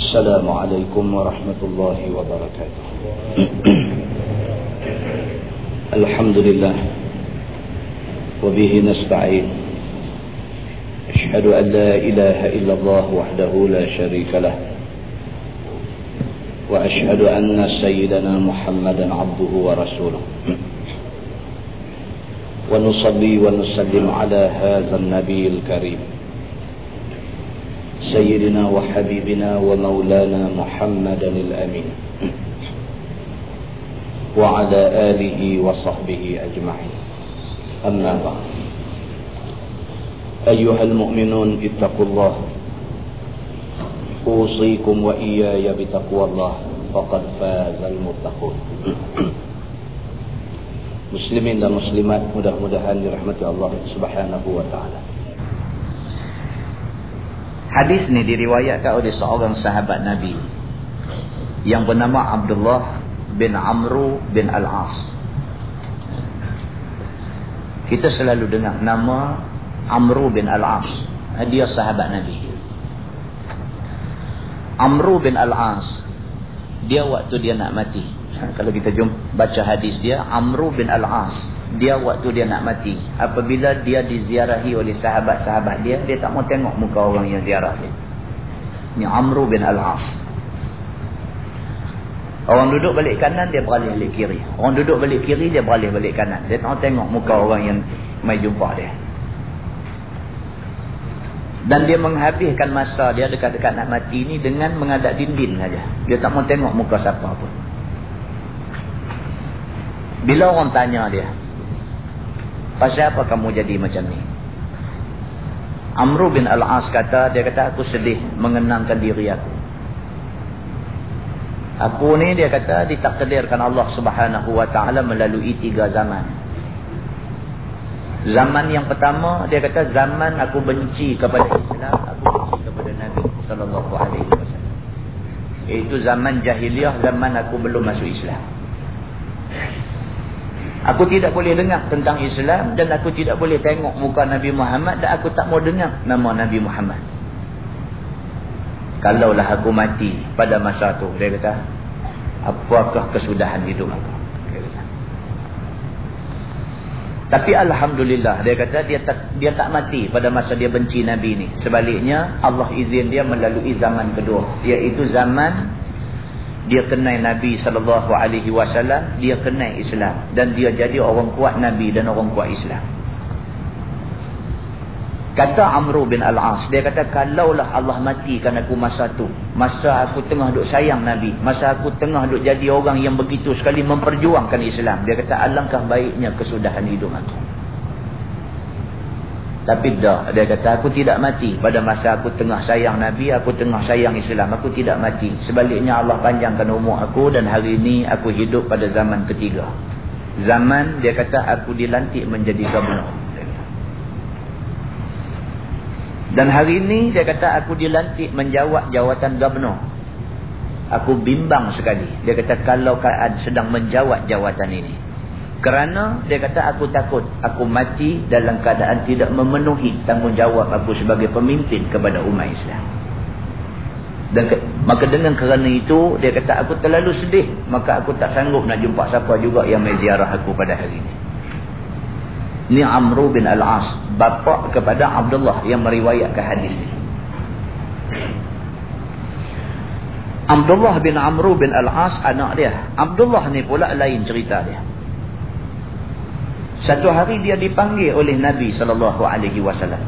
السلام عليكم ورحمة الله وبركاته. الحمد لله. وبه نستعين. أشهد أن لا إله إلا الله وحده لا شريك له. وأشهد أن سيدنا محمدا عبده ورسوله. ونصلي ونسلم على هذا النبي الكريم. سيدنا وحبيبنا ومولانا محمدا الأمين. وعلى آله وصحبه أجمعين. أما بعد. أيها المؤمنون اتقوا الله. أوصيكم وإياي بتقوى الله. فقد فاز المتقون. Muslimin dan muslimat mudah-mudahan dirahmati Allah Subhanahu wa taala. Hadis ni diriwayatkan oleh seorang sahabat Nabi yang bernama Abdullah bin Amru bin Al-As. Kita selalu dengar nama Amru bin Al-As. Dia sahabat Nabi. Amru bin Al-As dia waktu dia nak mati kalau kita jumpa baca hadis dia Amru bin Al-As dia waktu dia nak mati. Apabila dia diziarahi oleh sahabat-sahabat dia dia tak mau tengok muka orang yang ziarah dia. Ni Amru bin Al-As. Orang duduk balik kanan dia beralih balik kiri. Orang duduk balik kiri dia beralih balik kanan. Dia tak mau tengok muka orang yang mai jumpa dia. Dan dia menghabiskan masa dia dekat-dekat nak mati ni dengan mengadap dinding saja. Dia tak mau tengok muka siapa pun. Bila orang tanya dia, pasal apa kamu jadi macam ni? Amru bin Al-As kata, dia kata aku sedih mengenangkan diri aku. Aku ni dia kata ditakdirkan Allah Subhanahu Wa Taala melalui tiga zaman. Zaman yang pertama dia kata zaman aku benci kepada Islam, aku benci kepada Nabi wasallam. Itu zaman jahiliah, zaman aku belum masuk Islam. Aku tidak boleh dengar tentang Islam dan aku tidak boleh tengok muka Nabi Muhammad dan aku tak mau dengar nama Nabi Muhammad. Kalaulah aku mati pada masa itu, dia kata, apakah kesudahan hidup aku? Tapi Alhamdulillah, dia kata dia tak, dia tak mati pada masa dia benci Nabi ni. Sebaliknya, Allah izin dia melalui zaman kedua. Iaitu zaman dia kenal Nabi sallallahu alaihi wasallam, dia kenal Islam dan dia jadi orang kuat Nabi dan orang kuat Islam. Kata Amru bin Al-As, dia kata kalaulah Allah matikan aku masa tu, masa aku tengah duk sayang Nabi, masa aku tengah duk jadi orang yang begitu sekali memperjuangkan Islam, dia kata alangkah baiknya kesudahan hidup aku. Tapi dah, dia kata aku tidak mati pada masa aku tengah sayang Nabi, aku tengah sayang Islam, aku tidak mati. Sebaliknya Allah panjangkan umur aku dan hari ini aku hidup pada zaman ketiga. Zaman dia kata aku dilantik menjadi gubernur. Dan hari ini dia kata aku dilantik menjawab jawatan gubernur. Aku bimbang sekali. Dia kata kalau keadaan sedang menjawab jawatan ini. Kerana dia kata aku takut aku mati dalam keadaan tidak memenuhi tanggungjawab aku sebagai pemimpin kepada umat Islam. Dan ke, maka dengan kerana itu dia kata aku terlalu sedih maka aku tak sanggup nak jumpa siapa juga yang mai ziarah aku pada hari ini. Ni Amru bin Al-As bapa kepada Abdullah yang meriwayatkan hadis ini. Abdullah bin Amru bin Al-As anak dia. Abdullah ni pula lain cerita dia. Satu hari dia dipanggil oleh Nabi sallallahu alaihi wasallam.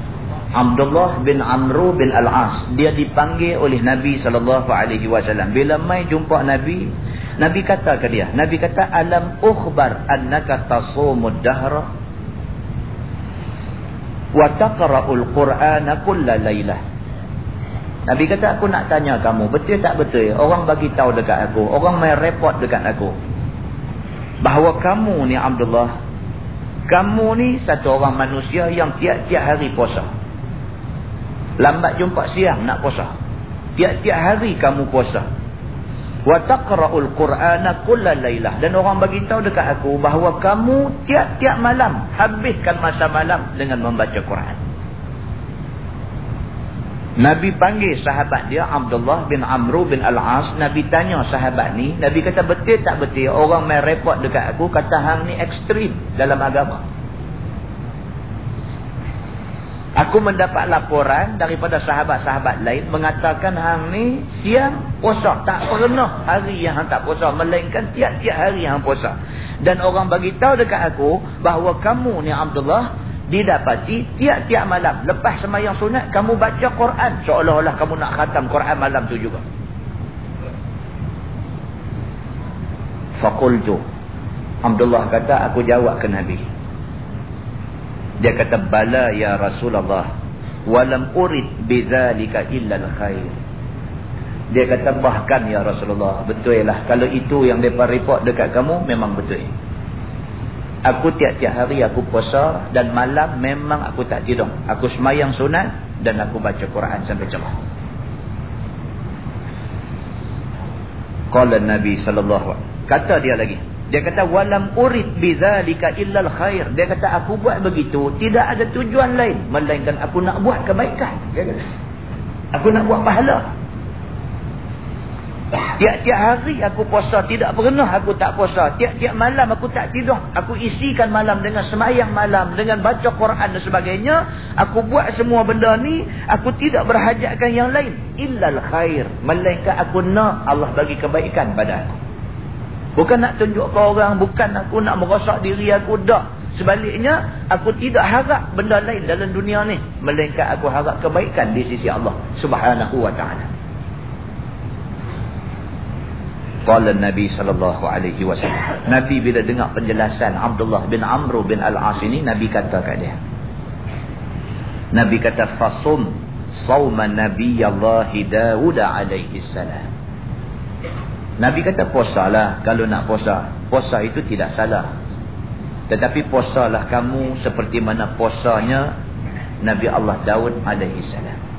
Abdullah bin Amru bin Al-As dia dipanggil oleh Nabi sallallahu alaihi wasallam. Bila mai jumpa Nabi, Nabi kata ke dia, Nabi kata alam ukhbar annaka tasumud dahra wa taqra'ul qur'ana kulla lailah. Nabi kata aku nak tanya kamu, betul tak betul orang bagi tahu dekat aku, orang mai report dekat aku bahawa kamu ni Abdullah kamu ni satu orang manusia yang tiap-tiap hari puasa. Lambat jumpa siang nak puasa. Tiap-tiap hari kamu puasa. Wa taqra'ul Qur'ana kullal lailah. Dan orang bagi tahu dekat aku bahawa kamu tiap-tiap malam habiskan masa malam dengan membaca Quran. Nabi panggil sahabat dia Abdullah bin Amru bin Al-As. Nabi tanya sahabat ni. Nabi kata betul tak betul. Orang main repot dekat aku. Kata hang ni ekstrim dalam agama. Aku mendapat laporan daripada sahabat-sahabat lain. Mengatakan hang ni siang puasa. Tak pernah hari yang hang tak puasa. Melainkan tiap-tiap hari yang hang puasa. Dan orang bagi tahu dekat aku. Bahawa kamu ni Abdullah didapati tiap-tiap malam. Lepas semayang sunat kamu baca Quran. Seolah-olah kamu nak khatam Quran malam tu juga. Faqultu Abdullah kata aku jawab ke Nabi. Dia kata bala ya Rasulullah walam urid bizalika illa al-khair dia kata bahkan ya Rasulullah betul lah kalau itu yang depa report dekat kamu memang betul Aku tiap-tiap hari aku puasa dan malam memang aku tak tidur. Aku semayang sunat dan aku baca Quran sampai cerah. Qala Nabi sallallahu alaihi kata dia lagi. Dia kata walam urid bidzalika illal khair. Dia kata aku buat begitu tidak ada tujuan lain melainkan aku nak buat kebaikan. Dia kata. Aku nak buat pahala. Tiap-tiap hari aku puasa. Tidak pernah aku tak puasa. Tiap-tiap malam aku tak tidur. Aku isikan malam dengan semayang malam. Dengan baca Quran dan sebagainya. Aku buat semua benda ni. Aku tidak berhajatkan yang lain. Illal khair. Melainkan aku nak Allah bagi kebaikan pada aku. Bukan nak tunjuk ke orang. Bukan aku nak merosak diri aku. Tak. Sebaliknya, aku tidak harap benda lain dalam dunia ni. Melainkan aku harap kebaikan di sisi Allah. Subhanahu wa ta'ala. Qala Nabi sallallahu alaihi wasallam. Nabi bila dengar penjelasan Abdullah bin Amr bin Al-As ini, Nabi kata kat dia. Nabi kata fasum sauma Allah Daud alaihi salam. Nabi kata puasalah kalau nak puasa. Puasa itu tidak salah. Tetapi puasalah kamu seperti mana puasanya Nabi Allah Daud alaihi salam.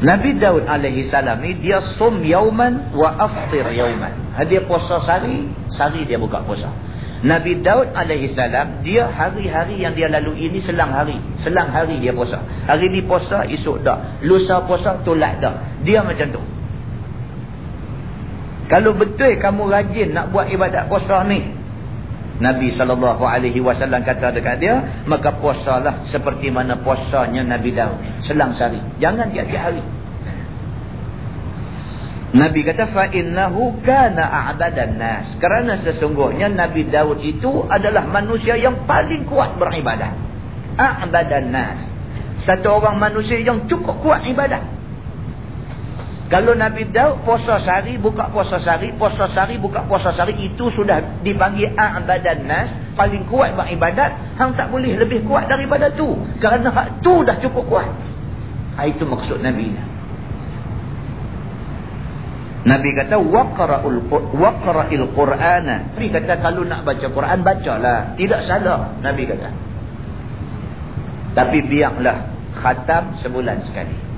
Nabi Daud alaihi salam ni dia sum yauman wa aftir yauman. Ha, dia puasa sehari, sehari dia buka puasa. Nabi Daud alaihi salam dia hari-hari yang dia lalui ini selang hari. Selang hari dia puasa. Hari ni puasa, esok dak. Lusa puasa, tolak dak. Dia macam tu. Kalau betul kamu rajin nak buat ibadat puasa ni, Nabi SAW kata dekat dia, maka puasalah seperti mana puasanya Nabi Daud. Selang sehari. Jangan tiap-tiap hari. Nabi kata fa innahu kana a'badan nas kerana sesungguhnya Nabi Daud itu adalah manusia yang paling kuat beribadah. A'badan nas. Satu orang manusia yang cukup kuat ibadah. Kalau Nabi Daud puasa sehari, buka puasa sehari, puasa sehari, buka puasa sehari, itu sudah dipanggil a'badan nas, paling kuat beribadat, hang tak boleh lebih kuat daripada tu. Kerana hak tu dah cukup kuat. Ha, itu maksud Nabi ni. Nabi kata waqra'ul waqra'il Qur'ana. Nabi kata kalau nak baca Quran bacalah, tidak salah Nabi kata. Tapi biarlah khatam sebulan sekali.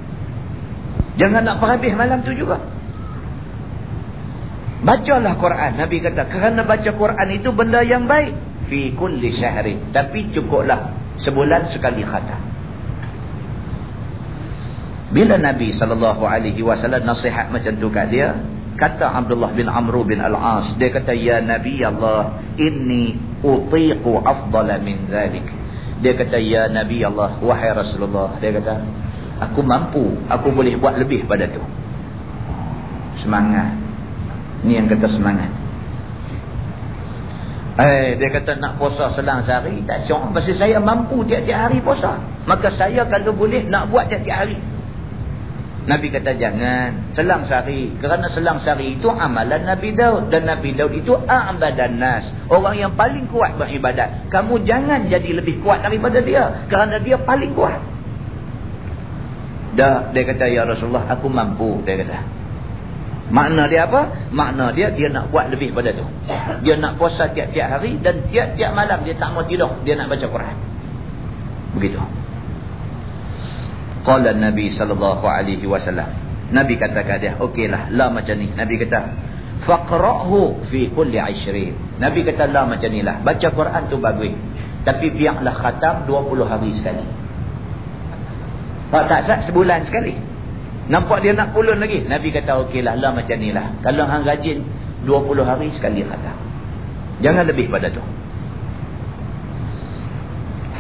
Jangan nak perhabis malam tu juga. Bacalah Quran. Nabi kata, kerana baca Quran itu benda yang baik. Fi kulli syahri. Tapi cukuplah sebulan sekali khatam. Bila Nabi SAW nasihat macam tu kat dia, kata Abdullah bin Amru bin Al-As, dia kata, Ya Nabi Allah, inni utiqu afdala min zalik. Dia kata, Ya Nabi Allah, wahai Rasulullah. Dia kata, aku mampu. Aku boleh buat lebih pada tu. Semangat. Ni yang kata semangat. Eh dia kata nak puasa selang sehari tak syok pasal saya mampu tiap-tiap hari puasa. Maka saya kalau boleh nak buat tiap-tiap hari. Nabi kata jangan. Selang sehari. Kerana selang sehari itu amalan Nabi Daud. Dan Nabi Daud itu a'badan nas. Orang yang paling kuat beribadat. Kamu jangan jadi lebih kuat daripada dia. Kerana dia paling kuat Dah dia kata ya Rasulullah aku mampu dia kata. Makna dia apa? Makna dia dia nak buat lebih pada tu. Dia nak puasa tiap-tiap hari dan tiap-tiap malam dia tak mau tidur, dia nak baca Quran. Begitu. Qala Nabi sallallahu alaihi wasallam. Nabi kata kepada dia, okeylah, lah macam ni. Nabi kata, faqra'hu fi kulli 20. Nabi kata lah macam nilah. Baca Quran tu bagus. Tapi biarlah khatam 20 hari sekali. Pak tak sah sebulan sekali. Nampak dia nak pulun lagi. Nabi kata okeylah lah macam ni lah. Kalau hang rajin 20 hari sekali khatam. Jangan lebih pada tu.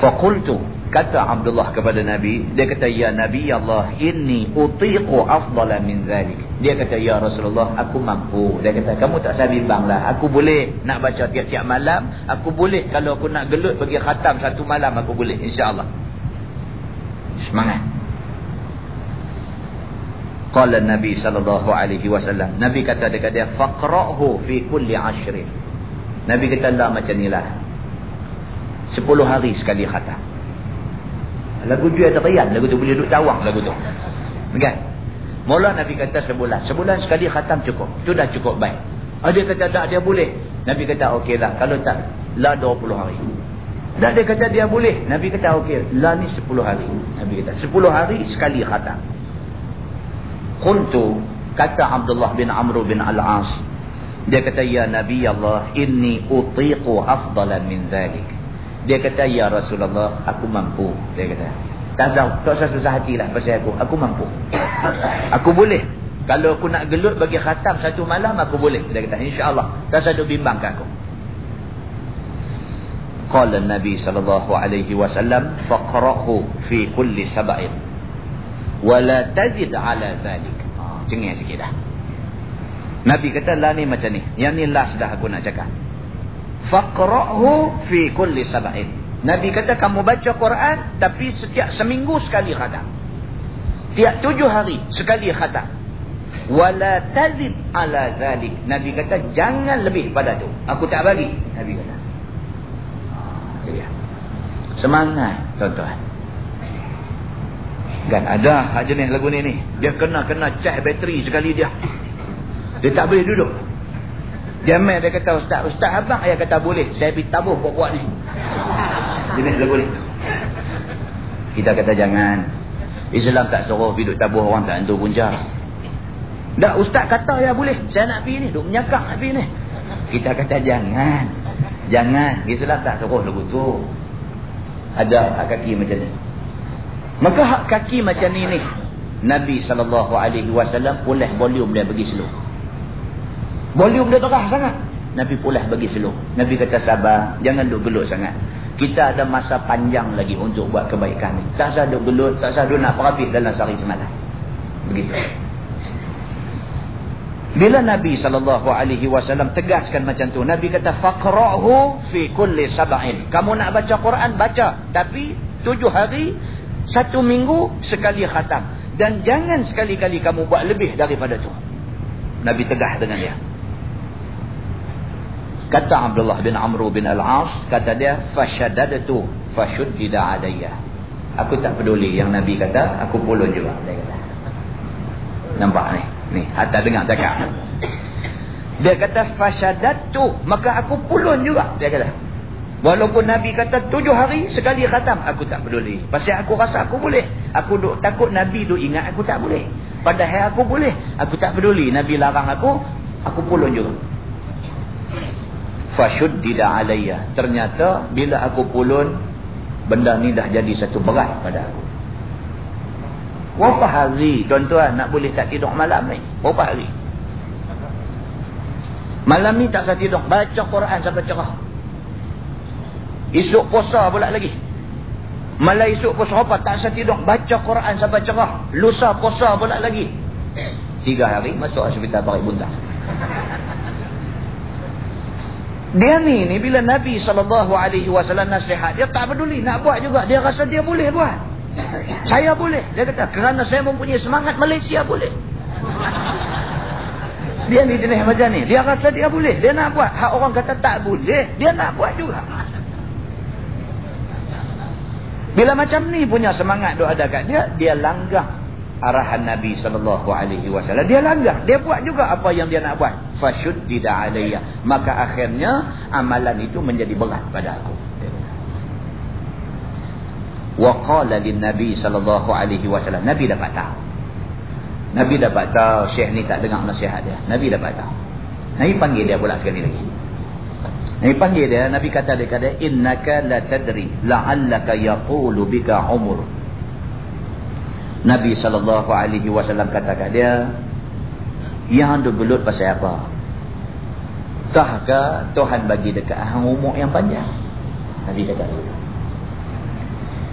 Faqultu kata Abdullah kepada Nabi, dia kata ya Nabi Allah, inni utiqu afdala min zalik. Dia kata ya Rasulullah, aku mampu. Dia kata kamu tak usah bimbanglah. Aku boleh nak baca tiap-tiap malam, aku boleh kalau aku nak gelut bagi khatam satu malam aku boleh insya-Allah. Semangat. Qala Nabi sallallahu alaihi wasallam. Nabi kata dekat dia faqra'hu fi kulli ashrin. Nabi kata lah macam nilah. Sepuluh hari sekali khatam. Lagu tu ada rian. Lagu tu boleh duduk cawang lagu tu. Kan? Mula Nabi kata sebulan. Sebulan sekali khatam cukup. Itu dah cukup baik. Ada ah, kata tak dia boleh. Nabi kata okey lah. Kalau tak. Lah puluh hari. Dan dia kata dia boleh. Nabi kata okey. Lah ni sepuluh hari. Nabi kata sepuluh hari sekali khatam. Kuntu. Kata Abdullah bin Amr bin Al-As. Dia kata ya Nabi Allah. Inni utiqu afdalan min dhalik. Dia kata, Ya Rasulullah, aku mampu. Dia kata, tak usah, tak usah susah hatilah pasal aku. Aku mampu. Aku boleh. Kalau aku nak gelut bagi khatam satu malam, aku boleh. Dia kata, insyaAllah. Tak usah bimbang ke aku. Qala Nabi sallallahu alaihi wasallam faqra'hu fi kulli sab'in wa la tazid ala dhalik. Ha, cengih sikit dah. Nabi kata lah ni macam ni. Yang ni last dah aku nak cakap. Faqra'hu fi kulli sab'in. Nabi kata kamu baca Quran tapi setiap seminggu sekali khatam. Tiap tujuh hari sekali khatam. Wala tazid ala zalik. Nabi kata jangan lebih pada tu. Aku tak bagi nabi kata. Semangat tuan-tuan kan ada jenis lagu ni ni dia kena kena cah bateri sekali dia dia tak boleh duduk dia main dia kata ustaz, ustaz abang ayah kata boleh. Saya pergi tabuh buat-buat ni. Jenis lagu ni. Kita kata jangan. Islam tak suruh pergi duduk tabuh orang tak hantu punca. Tak ustaz kata ya boleh. Saya nak pergi ni. Duk menyakak nak pergi ni. Kita kata jangan. Jangan. Islam tak suruh lagu tu. Ada hak kaki macam ni. Maka hak kaki macam ni ni. Nabi SAW boleh volume dia bagi seluruh. Volume dia terah sangat. Nabi pula bagi seluruh. Nabi kata sabar. Jangan duk gelut sangat. Kita ada masa panjang lagi untuk buat kebaikan ni. Tak usah duk gelut. Tak usah duk nak perhabis dalam sehari semalam. Begitu. Bila Nabi SAW tegaskan macam tu. Nabi kata, Faqra'hu fi kulli sab'in. Kamu nak baca Quran, baca. Tapi tujuh hari, satu minggu, sekali khatam. Dan jangan sekali-kali kamu buat lebih daripada tu. Nabi tegas dengan dia. Kata Abdullah bin Amr bin Al-As, kata dia, fashadadtu fashuddida alayya. Aku tak peduli yang Nabi kata, aku pulun juga. Dia kata. Nampak ni? Ni, hatta dengar cakap. Dia kata, fashadadtu, maka aku pulun juga. Dia kata. Walaupun Nabi kata tujuh hari sekali khatam, aku tak peduli. Pasal aku rasa aku boleh. Aku duk, takut Nabi duk ingat aku tak boleh. Padahal aku boleh. Aku tak peduli. Nabi larang aku, aku pulun juga fashuddida alayya ternyata bila aku pulun benda ni dah jadi satu berat pada aku berapa hari tuan-tuan nak boleh tak tidur malam ni berapa hari malam ni tak saya tidur baca Quran sampai cerah esok puasa pula lagi malam esok puasa apa tak tidur baca Quran sampai cerah lusa puasa pula lagi tiga hari masuk hospital balik buntah dia ni ni bila Nabi SAW nasihat, dia tak peduli nak buat juga. Dia rasa dia boleh buat. Saya boleh. Dia kata, kerana saya mempunyai semangat, Malaysia boleh. Dia ni jenis macam ni. Dia rasa dia boleh. Dia nak buat. Hak orang kata tak boleh, dia nak buat juga. Bila macam ni punya semangat tu ada kat dia, dia langgar arahan Nabi sallallahu alaihi wasallam. Dia langgar dia buat juga apa yang dia nak buat. Fashuddida alayya. Maka akhirnya amalan itu menjadi berat pada aku. Wa qala nabi sallallahu alaihi wasallam nabi dapat tahu. Nabi dapat tahu syekh ni tak dengar nasihat dia. Nabi dapat tahu. Nabi panggil dia pula sekali lagi Nabi panggil dia, Nabi kata dia kata, Innaka la tadri, la'allaka yaqulu bika umur Nabi SAW kata kat dia, yang duk belut pasal apa? Tahkah Tuhan bagi dekat hang umur yang panjang? Nabi kata.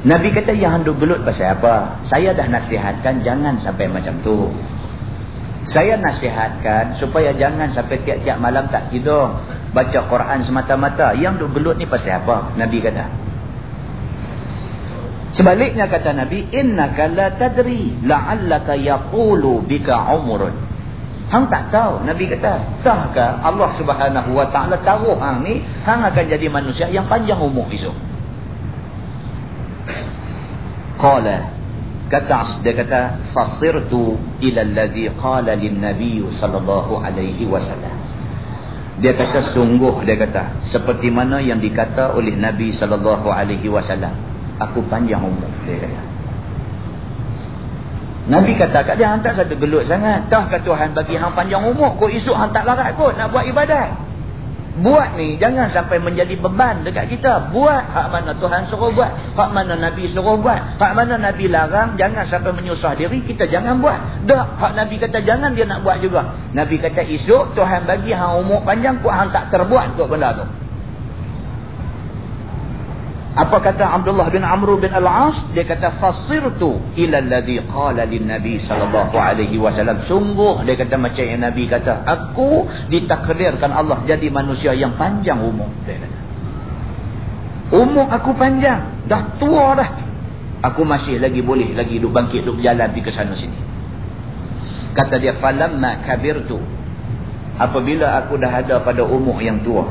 Nabi kata yang duk belut pasal apa? Saya dah nasihatkan jangan sampai macam tu. Saya nasihatkan supaya jangan sampai tiap-tiap malam tak tidur. Baca Quran semata-mata. Yang duk belut ni pasal apa? Nabi kata. Sebaliknya kata Nabi, innaka la tadri la'allaka yaqulu bika umrun. Hang tak tahu. Nabi kata, tahkah Allah subhanahu wa ta'ala tahu hang ni, hang akan jadi manusia yang panjang umur esok. Qala, kata dia kata, fasirtu ila alladhi qala lin nabi sallallahu alaihi wasallam. Dia kata sungguh dia kata seperti mana yang dikata oleh Nabi sallallahu alaihi wasallam. Aku panjang umur dia kata. Nabi kata kat dia, hang tak satu gelut sangat. Dah kata Tuhan bagi hang panjang umur, kau esok hang tak larat kot nak buat ibadat. Buat ni, jangan sampai menjadi beban dekat kita. Buat hak mana Tuhan suruh buat. Hak mana Nabi suruh buat. Hak mana Nabi larang, jangan sampai menyusah diri, kita jangan buat. Dah, hak Nabi kata jangan, dia nak buat juga. Nabi kata esok, Tuhan bagi hang umur panjang, kau hang tak terbuat kot benda tu. Apa kata Abdullah bin Amr bin Al-As? Dia kata fasirtu ila alladhi qala lin Nabi sallallahu alaihi wasallam. Sungguh dia kata macam yang Nabi kata, aku ditakdirkan Allah jadi manusia yang panjang umur. Dia kata. Umur aku panjang, dah tua dah. Aku masih lagi boleh lagi duduk bangkit duduk berjalan pergi ke sana sini. Kata dia falamma kabirtu. Apabila aku dah ada pada umur yang tua.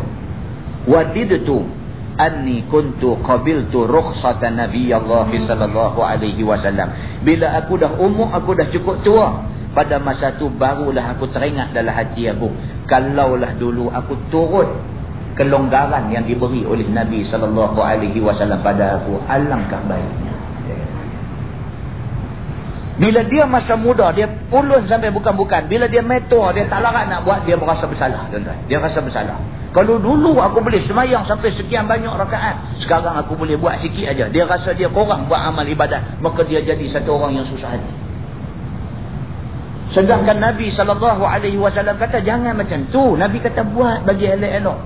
Wadidtu anni kuntu qabiltu rukhsata nabi Allah sallallahu alaihi wasallam. Bila aku dah umur aku dah cukup tua pada masa tu barulah aku teringat dalam hati aku kalaulah dulu aku turut kelonggaran yang diberi oleh nabi sallallahu alaihi wasallam pada aku alangkah baiknya bila dia masa muda, dia pulun sampai bukan-bukan. Bila dia metor, dia tak larat nak buat, dia merasa bersalah. Tuan-tuan. Dia rasa bersalah. Kalau dulu aku boleh semayang sampai sekian banyak rakaat. Sekarang aku boleh buat sikit aja. Dia rasa dia kurang buat amal ibadat. Maka dia jadi satu orang yang susah hati. Sedangkan Nabi SAW kata, jangan macam tu. Nabi kata, buat bagi elok-elok.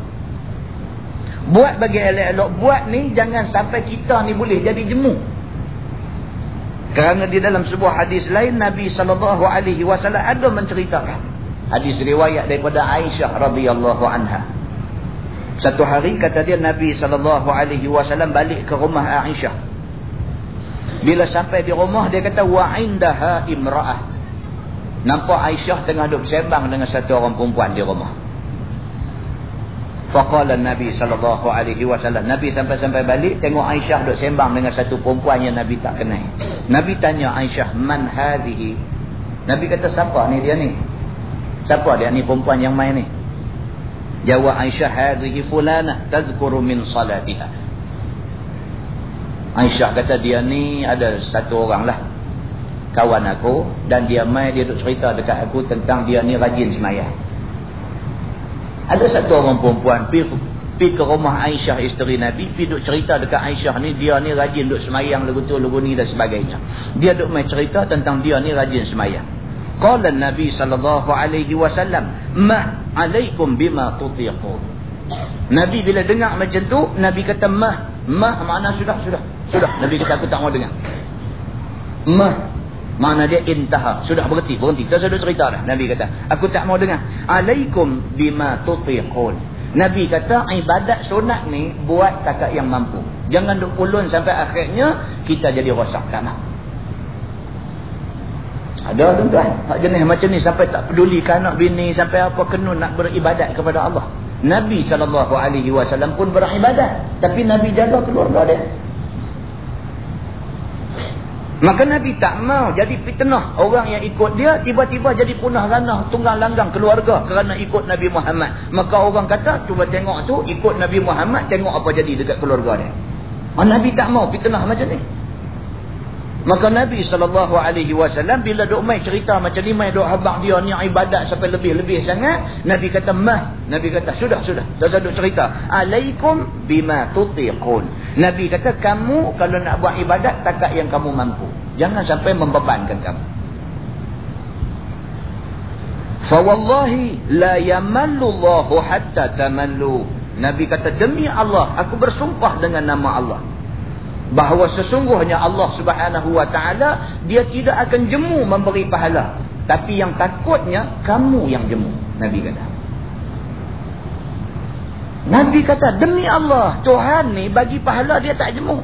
Buat bagi elok-elok. Buat ni, jangan sampai kita ni boleh jadi jemu. Kerana di dalam sebuah hadis lain Nabi sallallahu alaihi wasallam ada menceritakan hadis riwayat daripada Aisyah radhiyallahu anha. Satu hari kata dia Nabi sallallahu alaihi wasallam balik ke rumah Aisyah. Bila sampai di rumah dia kata wa indaha imraah. Nampak Aisyah tengah duduk sembang dengan satu orang perempuan di rumah. Faqala Nabi sallallahu alaihi wasallam. Nabi sampai-sampai balik tengok Aisyah duk sembang dengan satu perempuan yang Nabi tak kenal. Nabi tanya Aisyah, "Man hadhihi?" Nabi kata, "Siapa ni dia ni?" Siapa dia ni perempuan yang main ni? Jawab Aisyah, "Hadhihi fulanah tazkuru min salatiha." Aisyah kata dia ni ada satu orang lah kawan aku dan dia mai dia duk cerita dekat aku tentang dia ni rajin sembahyang. Ada satu orang perempuan pergi, ke rumah Aisyah isteri Nabi, pergi duk cerita dekat Aisyah ni, dia ni rajin duk semayang lagu tu, lagu ni dan sebagainya. Dia duk main cerita tentang dia ni rajin semayang. Qala Nabi sallallahu alaihi wasallam, "Ma alaikum bima tutiqun." Nabi bila dengar macam tu, Nabi kata, "Ma, ma makna sudah, sudah. Sudah." Nabi kata aku tak mau dengar. Ma Mana dia intaha. Sudah berhenti. Berhenti. Kita sudah cerita dah. Nabi kata. Aku tak mau dengar. Alaikum bima tutiqun. Nabi kata ibadat sunat ni buat takat yang mampu. Jangan duk ulun sampai akhirnya kita jadi rosak. Tak nak. Ada tuan-tuan. Hak jenis macam ni sampai tak peduli anak bini sampai apa kena nak beribadat kepada Allah. Nabi SAW pun beribadat. Tapi Nabi jaga keluarga dia. Maka Nabi tak mau jadi fitnah orang yang ikut dia tiba-tiba jadi punah ranah tunggang langgang keluarga kerana ikut Nabi Muhammad. Maka orang kata cuba tengok tu ikut Nabi Muhammad tengok apa jadi dekat keluarga dia. Oh, Nabi tak mau fitnah macam ni. Maka Nabi SAW bila duk mai cerita macam ni mai duk habak dia ni ibadat sampai lebih-lebih sangat. Nabi kata mah. Nabi kata sudah sudah. Dah duk cerita. Alaikum bima tutiqun. Nabi kata kamu kalau nak buat ibadat takat yang kamu mampu. Jangan sampai membebankan kamu. Fawallahi la yamallu Allahu hatta tamallu. Nabi kata demi Allah aku bersumpah dengan nama Allah bahawa sesungguhnya Allah Subhanahu wa taala dia tidak akan jemu memberi pahala. Tapi yang takutnya kamu yang jemu Nabi kata. Nabi kata demi Allah Tuhan ni bagi pahala dia tak jemu.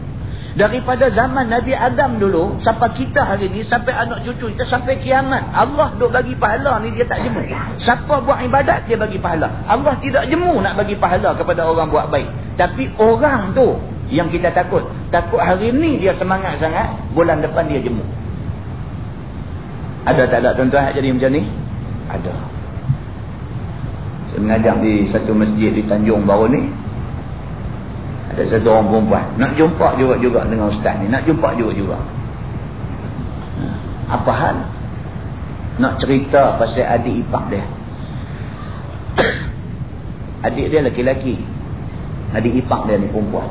Daripada zaman Nabi Adam dulu Sampai kita hari ni Sampai anak cucu kita Sampai kiamat Allah duk bagi pahala ni Dia tak jemu. Siapa buat ibadat Dia bagi pahala. Allah tidak jemu Nak bagi pahala Kepada orang buat baik. Tapi orang tu Yang kita takut Takut hari ni Dia semangat sangat Bulan depan dia jemu Ada tak ada tuan-tuan Jadi macam ni Ada Saya mengajar di Satu masjid di Tanjung baru ni ada satu orang perempuan. Nak jumpa juga-juga dengan ustaz ni. Nak jumpa juga-juga. Ha. Apa hal? Nak cerita pasal adik ipar dia. adik dia lelaki-lelaki. Adik ipar dia ni perempuan.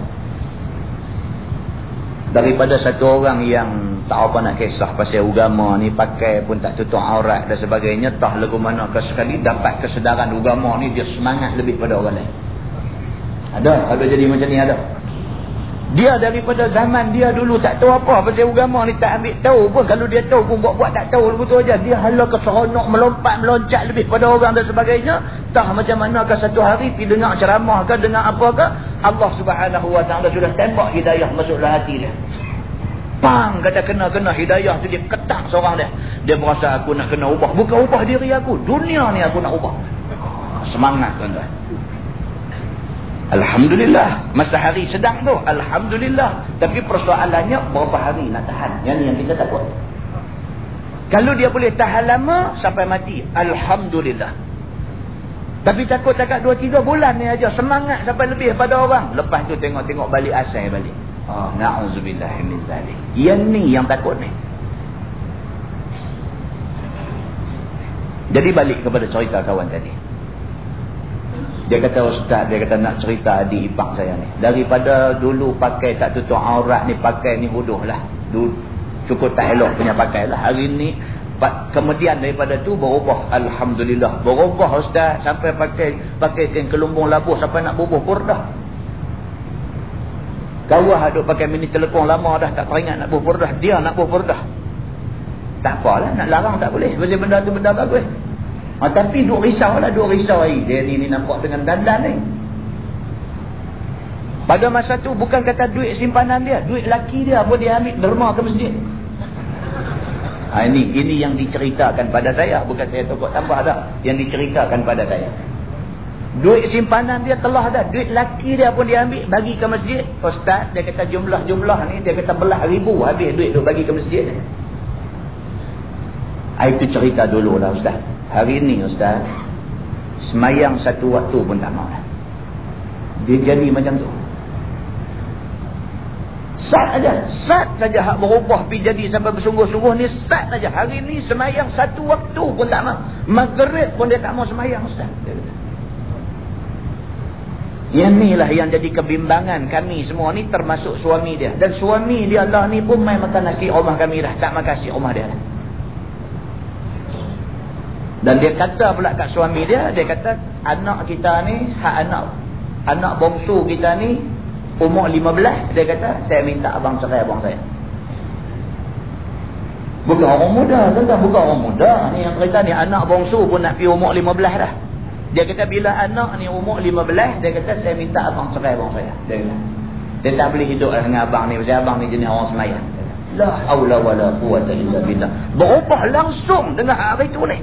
Daripada satu orang yang tak apa nak kisah pasal agama ni pakai pun tak tutup aurat dan sebagainya. Tak lagu mana ke sekali dapat kesedaran agama ni dia semangat lebih pada orang lain. Ada, ada jadi macam ni ada. Dia daripada zaman dia dulu tak tahu apa pasal agama ni tak ambil tahu pun kalau dia tahu pun buat-buat tak tahu betul aja. Dia hala ke seronok melompat meloncat lebih pada orang dan sebagainya. Tak macam mana ke satu hari pi dengar ceramah ke dengar apa ke Allah Subhanahu Wa Taala sudah tembak hidayah masuk dalam hati dia. Pang kata kena-kena hidayah tu dia ketak seorang dia. Dia berasa aku nak kena ubah. Bukan ubah diri aku. Dunia ni aku nak ubah. Semangat tuan-tuan. Alhamdulillah. Masa hari sedang tu. Alhamdulillah. Tapi persoalannya berapa hari nak tahan. Yang ni yang kita takut. Kalau dia boleh tahan lama sampai mati. Alhamdulillah. Tapi takut takat 2-3 bulan ni aja Semangat sampai lebih pada orang. Lepas tu tengok-tengok balik asal balik. Oh, Na'udzubillah min zalik. Yang ni yang takut ni. Jadi balik kepada cerita kawan tadi. Dia kata ustaz, dia kata nak cerita adik ipar saya ni. Daripada dulu pakai tak tutup aurat ni, pakai ni huduh lah. Dulu, cukup tak elok punya pakai lah. Hari ni, kemudian daripada tu berubah. Alhamdulillah. Berubah ustaz sampai pakai pakai kain kelumbung labuh sampai nak bubuh purdah. Kawah aduk pakai mini telefon lama dah tak teringat nak bubuh purdah. Dia nak bubuh purdah. Tak apalah, nak larang tak boleh. Sebab benda tu benda bagus. Ha, tapi duk risau lah, duk risau air. Dia ni, ni nampak dengan dandan ni. Pada masa tu bukan kata duit simpanan dia. Duit laki dia pun dia ambil derma ke masjid. Ha, ini ini yang diceritakan pada saya. Bukan saya tokok tambah dah. Yang diceritakan pada saya. Duit simpanan dia telah dah. Duit laki dia pun dia ambil bagi ke masjid. Ustaz dia kata jumlah-jumlah ni. Dia kata belah ribu habis duit tu bagi ke masjid ni. Ha, itu cerita dulu lah Ustaz. Hari ini Ustaz Semayang satu waktu pun tak mahu Dia jadi macam tu Sat saja Sat saja hak berubah pergi jadi sampai bersungguh-sungguh ni Sat saja Hari ini semayang satu waktu pun tak mahu Maghrib pun dia tak mahu semayang Ustaz Yang ni lah yang jadi kebimbangan kami semua ni termasuk suami dia. Dan suami dia Allah ni pun main makan nasi rumah kami dah. Tak makan nasi rumah dia lah. Dan dia kata pula kat suami dia, dia kata anak kita ni, hak anak anak bongsu kita ni umur 15, dia kata saya minta abang cerai abang saya. Bukan orang muda, tuan bukan orang muda. Ni yang cerita ni anak bongsu pun nak pergi umur 15 dah. Dia kata bila anak ni umur 15, dia kata saya minta abang cerai abang saya. Dia kata, dia tak boleh hidup dengan abang ni, sebab abang ni jenis orang semayang. La wala quwata illa billah. Berubah langsung dengan hari tu ni.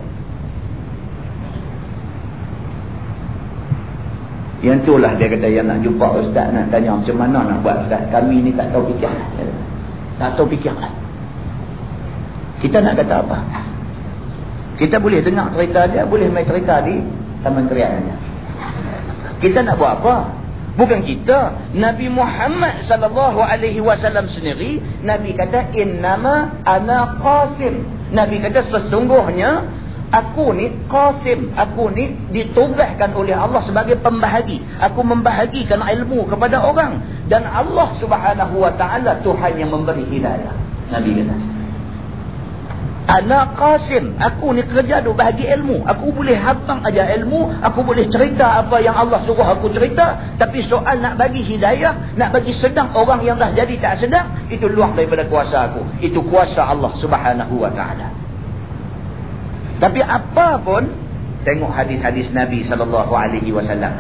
Yang itulah dia kata yang nak jumpa ustaz nak tanya macam mana nak buat ustaz. Kami ni tak tahu fikir. Tak tahu fikir. Kita nak kata apa? Kita boleh dengar cerita dia, boleh main cerita di taman kriaknya. Kita nak buat apa? Bukan kita. Nabi Muhammad sallallahu alaihi wasallam sendiri, Nabi kata innama ana qasim. Nabi kata sesungguhnya Aku ni qasim, aku ni ditugaskan oleh Allah sebagai pembahagi. Aku membahagikan ilmu kepada orang dan Allah Subhanahu wa taala Tuhan yang memberi hidayah. Nabi kata. Anak Qasim. Aku ni kerja duk bahagi ilmu. Aku boleh habang aja ilmu. Aku boleh cerita apa yang Allah suruh aku cerita. Tapi soal nak bagi hidayah. Nak bagi sedang orang yang dah jadi tak sedang. Itu luar daripada kuasa aku. Itu kuasa Allah subhanahu wa ta'ala. Tapi apa pun. Tengok hadis-hadis Nabi SAW.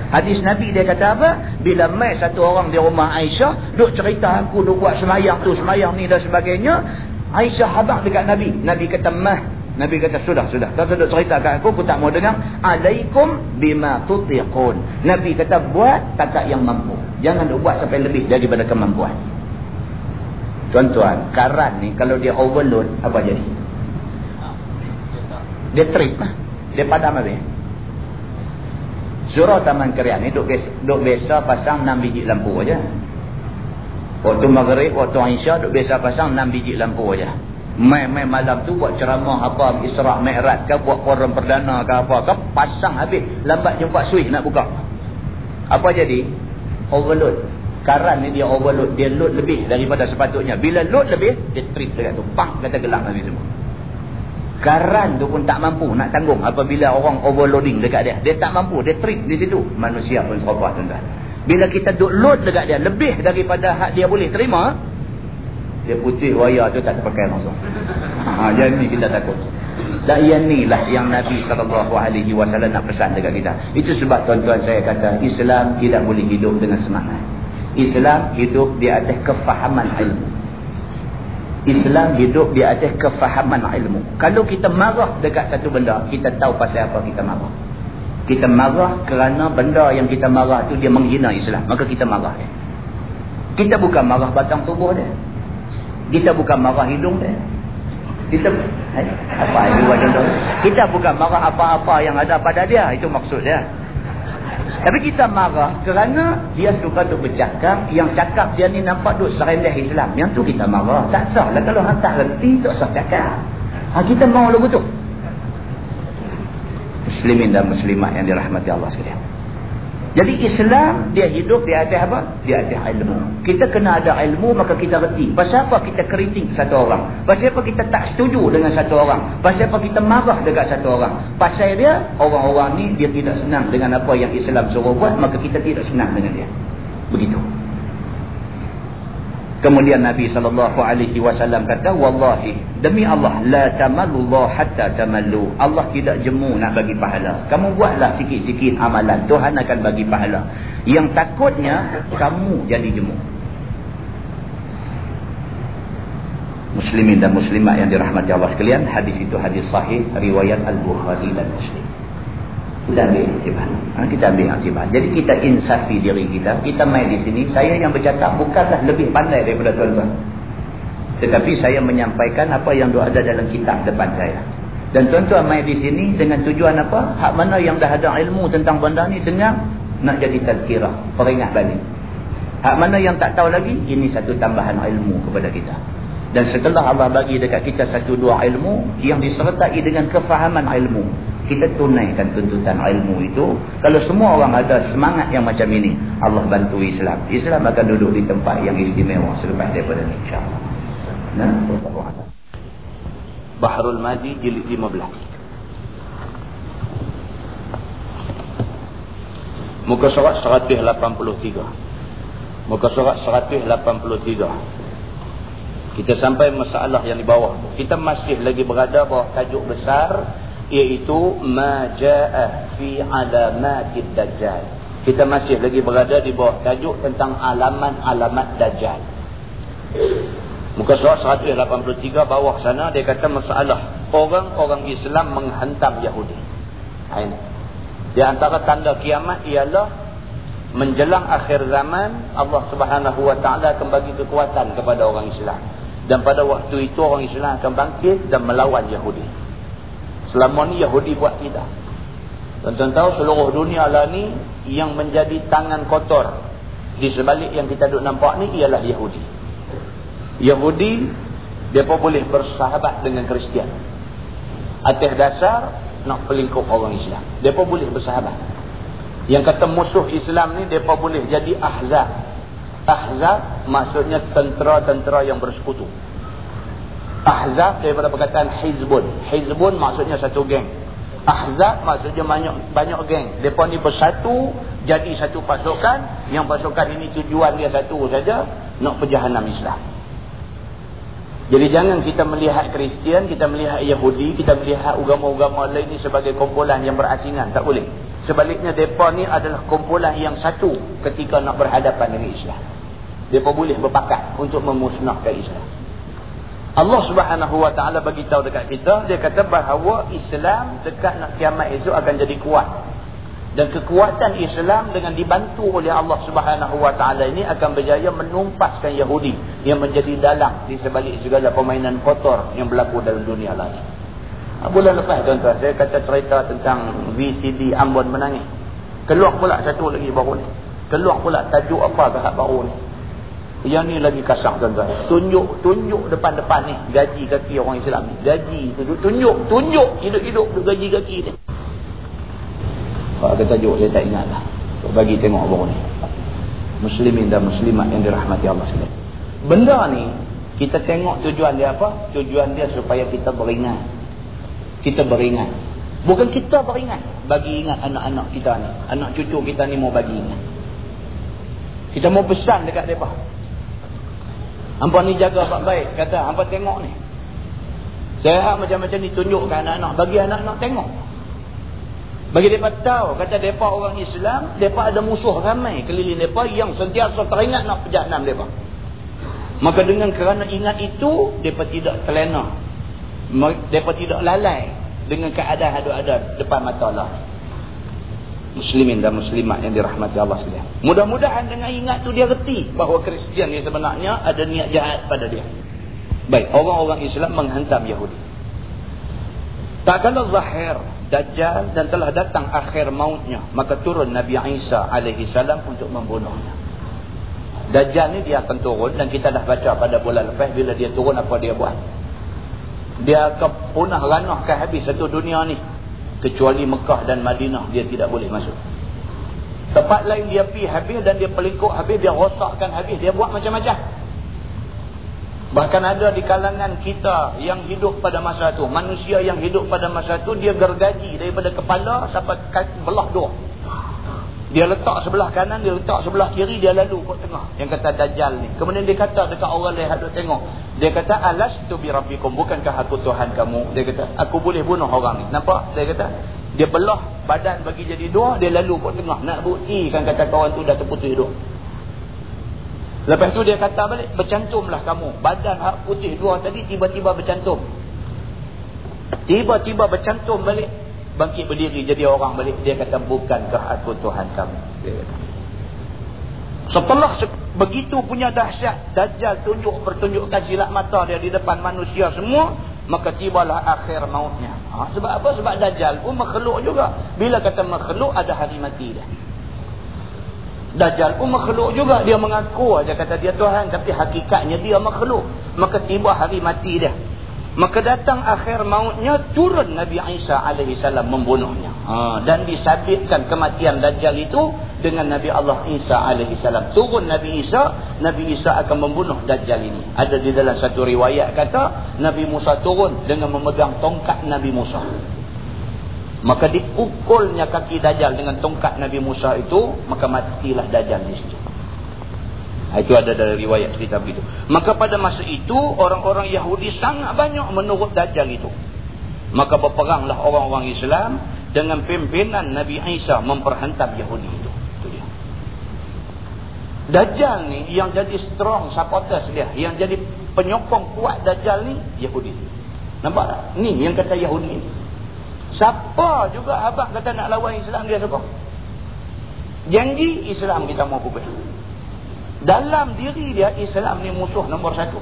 Hadis Nabi dia kata apa? Bila mai satu orang di rumah Aisyah. Duk cerita aku duk buat semayang tu, semayang ni dan sebagainya. Aisyah habaq dekat Nabi. Nabi kata mah. Nabi kata sudah, sudah. Tak sudah cerita kat aku, aku tak mau dengar. Alaikum bima tutiqun. Nabi kata buat takat yang mampu. Jangan buat sampai lebih daripada kemampuan. Tuan-tuan, karan ni kalau dia overload, apa jadi? Dia trip lah. Dia padam habis. Surah Taman Kerian ni duk biasa, duk biasa pasang 6 biji lampu aja. Waktu maghrib, waktu isya duk biasa pasang 6 biji lampu aja. Mai-mai malam tu buat ceramah apa, Isra' Mi'raj ke, buat forum perdana ke apa ke, pasang habis. Lambat jumpa switch nak buka. Apa jadi? Overload. Karan ni dia overload. Dia load lebih daripada sepatutnya. Bila load lebih, dia trip dekat tu. Pang, kata gelap habis semua. Karan tu pun tak mampu nak tanggung apabila orang overloading dekat dia. Dia tak mampu. Dia trip di situ. Manusia pun serupa tuan-tuan. Bila kita duk load dekat dia lebih daripada hak dia boleh terima, dia putih wayar tu tak terpakai langsung. Ha, yang ni kita takut. Dan yang ni lah yang Nabi SAW nak pesan dekat kita. Itu sebab tuan-tuan saya kata Islam tidak boleh hidup dengan semangat. Islam hidup di atas kefahaman ilmu. Islam hidup di atas kefahaman ilmu. Kalau kita marah dekat satu benda, kita tahu pasal apa kita marah. Kita marah kerana benda yang kita marah tu dia menghina Islam. Maka kita marah dia. Kita bukan marah batang tubuh dia. Kita bukan marah hidung dia. Kita hai, apa? Kita bukan marah apa-apa yang ada pada dia. Itu maksud dia. Tapi kita marah kerana dia suka tu bercakap. Yang cakap dia ni nampak duk serendah Islam. Yang tu kita marah. Tak sah lah kalau hantar reti tak sah cakap. Ha, kita mahu lagu tu muslimin dan muslimat yang dirahmati Allah sekalian. Jadi Islam dia hidup di atas apa? Di atas ilmu. Kita kena ada ilmu maka kita reti. Pasal apa kita kritik satu orang? Pasal apa kita tak setuju dengan satu orang? Pasal apa kita marah dekat satu orang? Pasal dia orang-orang ni dia tidak senang dengan apa yang Islam suruh buat maka kita tidak senang dengan dia. Begitu. Kemudian Nabi SAW kata, Wallahi, demi Allah, la tamalullah hatta tamallu. Allah tidak jemu nak bagi pahala. Kamu buatlah sikit-sikit amalan. Tuhan akan bagi pahala. Yang takutnya, kamu jadi jemu. Muslimin dan muslimat yang dirahmati Allah sekalian, hadis itu hadis sahih, riwayat Al-Bukhari dan Muslim. Kita ambil aktifan. Ha, kita ambil aktifan. Jadi kita insafi diri kita. Kita main di sini. Saya yang bercakap bukanlah lebih pandai daripada tuan-tuan. Tetapi saya menyampaikan apa yang ada dalam kitab depan saya. Dan tuan-tuan main di sini dengan tujuan apa? Hak mana yang dah ada ilmu tentang benda ni dengar. Nak jadi tazkirah. Peringat balik. Hak mana yang tak tahu lagi. Ini satu tambahan ilmu kepada kita. Dan setelah Allah bagi dekat kita satu dua ilmu. Yang disertai dengan kefahaman ilmu kita tunaikan tuntutan ilmu itu. Kalau semua orang ada semangat yang macam ini Allah bantu Islam. Islam akan duduk di tempat yang istimewa selepas daripada ini insyaAllah. Bahrul Mazi jilid 15 muka surat 183 muka surat 183 kita sampai masalah yang di bawah. Kita masih lagi berada bawah tajuk besar iaitu ma jaa fi alamatid dajjal. Kita masih lagi berada di bawah tajuk tentang alamat-alamat dajjal. Muka surat 183 bawah sana dia kata masalah orang-orang Islam menghantam Yahudi. Ini di antara tanda kiamat ialah menjelang akhir zaman Allah Subhanahu wa taala akan bagi kekuatan kepada orang Islam. Dan pada waktu itu orang Islam akan bangkit dan melawan Yahudi Selama ni Yahudi buat kita. Tuan-tuan tahu seluruh dunia lah ni yang menjadi tangan kotor di sebalik yang kita duk nampak ni ialah Yahudi. Yahudi mereka boleh bersahabat dengan Kristian. Atas dasar nak pelingkup orang Islam. Mereka boleh bersahabat. Yang kata musuh Islam ni mereka boleh jadi ahzab. Ahzab maksudnya tentera-tentera yang bersekutu. Ahzab daripada perkataan Hizbun. Hizbun maksudnya satu geng. Ahzab maksudnya banyak banyak geng. Mereka ni bersatu jadi satu pasukan. Yang pasukan ini tujuan dia satu saja. Nak perjahanam Islam. Jadi jangan kita melihat Kristian, kita melihat Yahudi, kita melihat agama-agama lain ini sebagai kumpulan yang berasingan. Tak boleh. Sebaliknya mereka ni adalah kumpulan yang satu ketika nak berhadapan dengan Islam. Mereka boleh berpakat untuk memusnahkan Islam. Allah subhanahu wa ta'ala bagi tahu dekat kita, dia kata bahawa Islam dekat nak kiamat esok akan jadi kuat. Dan kekuatan Islam dengan dibantu oleh Allah subhanahu wa ta'ala ini akan berjaya menumpaskan Yahudi yang menjadi dalam di sebalik segala permainan kotor yang berlaku dalam dunia lain. Bulan lepas tuan-tuan, saya kata cerita tentang VCD Ambon menangis. Keluar pula satu lagi baru ni. Keluar pula tajuk apa ke baru ni. Yang ni lagi kasar tuan-tuan. Tunjuk, tunjuk depan-depan ni. Gaji kaki orang Islam ni. Gaji. Tunjuk, tunjuk, tunjuk hidup-hidup gaji kaki ni. Ada tajuk saya tak ingat lah. Bagi tengok baru ni. Muslimin dan muslimat yang dirahmati Allah sekalian. Benda ni, kita tengok tujuan dia apa? Tujuan dia supaya kita beringat. Kita beringat. Bukan kita beringat. Bagi ingat anak-anak kita ni. Anak cucu kita ni mau bagi ingat. Kita mau pesan dekat mereka. Hampa ni jaga baik-baik. Kata, hampa tengok ni. Sehat macam-macam ni tunjukkan anak-anak. Bagi anak-anak tengok. Bagi mereka tahu. Kata mereka orang Islam. Mereka ada musuh ramai keliling mereka yang sentiasa teringat nak pejahnam mereka. Maka dengan kerana ingat itu, mereka tidak terlena. Mereka tidak lalai dengan keadaan ada-ada depan mata Allah muslimin dan muslimat yang dirahmati Allah sekalian. Mudah-mudahan dengan ingat tu dia reti bahawa Kristian ni sebenarnya ada niat jahat pada dia. Baik, orang-orang Islam menghantam Yahudi. Tak kala zahir Dajjal dan telah datang akhir mautnya, maka turun Nabi Isa alaihi salam untuk membunuhnya. Dajjal ni dia akan turun dan kita dah baca pada bulan lepas bila dia turun apa dia buat. Dia akan punah ranahkan habis satu dunia ni kecuali Mekah dan Madinah dia tidak boleh masuk. Tempat lain dia pergi habis dan dia pelingkuk habis dia rosakkan habis dia buat macam-macam. Bahkan ada di kalangan kita yang hidup pada masa itu manusia yang hidup pada masa itu dia gergaji daripada kepala sampai belah dua dia letak sebelah kanan, dia letak sebelah kiri, dia lalu ke tengah. Yang kata Dajjal ni. Kemudian dia kata dekat orang lain hadut tengok. Dia kata, alas tu birabbikum. Bukankah aku Tuhan kamu? Dia kata, aku boleh bunuh orang ni. Nampak? Dia kata, dia belah badan bagi jadi dua, dia lalu ke tengah. Nak buktikan kata kawan tu dah terputus hidup. Lepas tu dia kata balik, bercantumlah kamu. Badan hak putih dua tadi tiba-tiba bercantum. Tiba-tiba bercantum balik bangkit berdiri jadi orang balik dia kata bukankah aku Tuhan kamu? Setelah begitu punya dahsyat Dajjal tunjuk pertunjukkan silat mata dia di depan manusia semua maka tibalah akhir mautnya. Ha, sebab apa? sebab Dajjal pun makhluk juga. Bila kata makhluk ada hari mati dia. Dajjal pun makhluk juga. Dia mengaku aja kata dia Tuhan tapi hakikatnya dia makhluk. Maka tiba hari mati dia Maka datang akhir mautnya turun Nabi Isa salam membunuhnya. Ha, dan disabitkan kematian Dajjal itu dengan Nabi Allah Isa salam. Turun Nabi Isa, Nabi Isa akan membunuh Dajjal ini. Ada di dalam satu riwayat kata Nabi Musa turun dengan memegang tongkat Nabi Musa. Maka dipukulnya kaki Dajjal dengan tongkat Nabi Musa itu, maka matilah Dajjal di situ. Ha, itu ada dari riwayat cerita begitu. Maka pada masa itu orang-orang Yahudi sangat banyak menurut Dajjal itu. Maka berperanglah orang-orang Islam dengan pimpinan Nabi Isa memperhantam Yahudi itu. Itu dia. Dajjal ni yang jadi strong supporters dia, yang jadi penyokong kuat Dajjal ni Yahudi. Nampak tak? Ni yang kata Yahudi ni. Siapa juga abang kata nak lawan Islam dia sokong. Janji Islam kita mau pukul. Dalam diri dia Islam ni musuh nombor satu.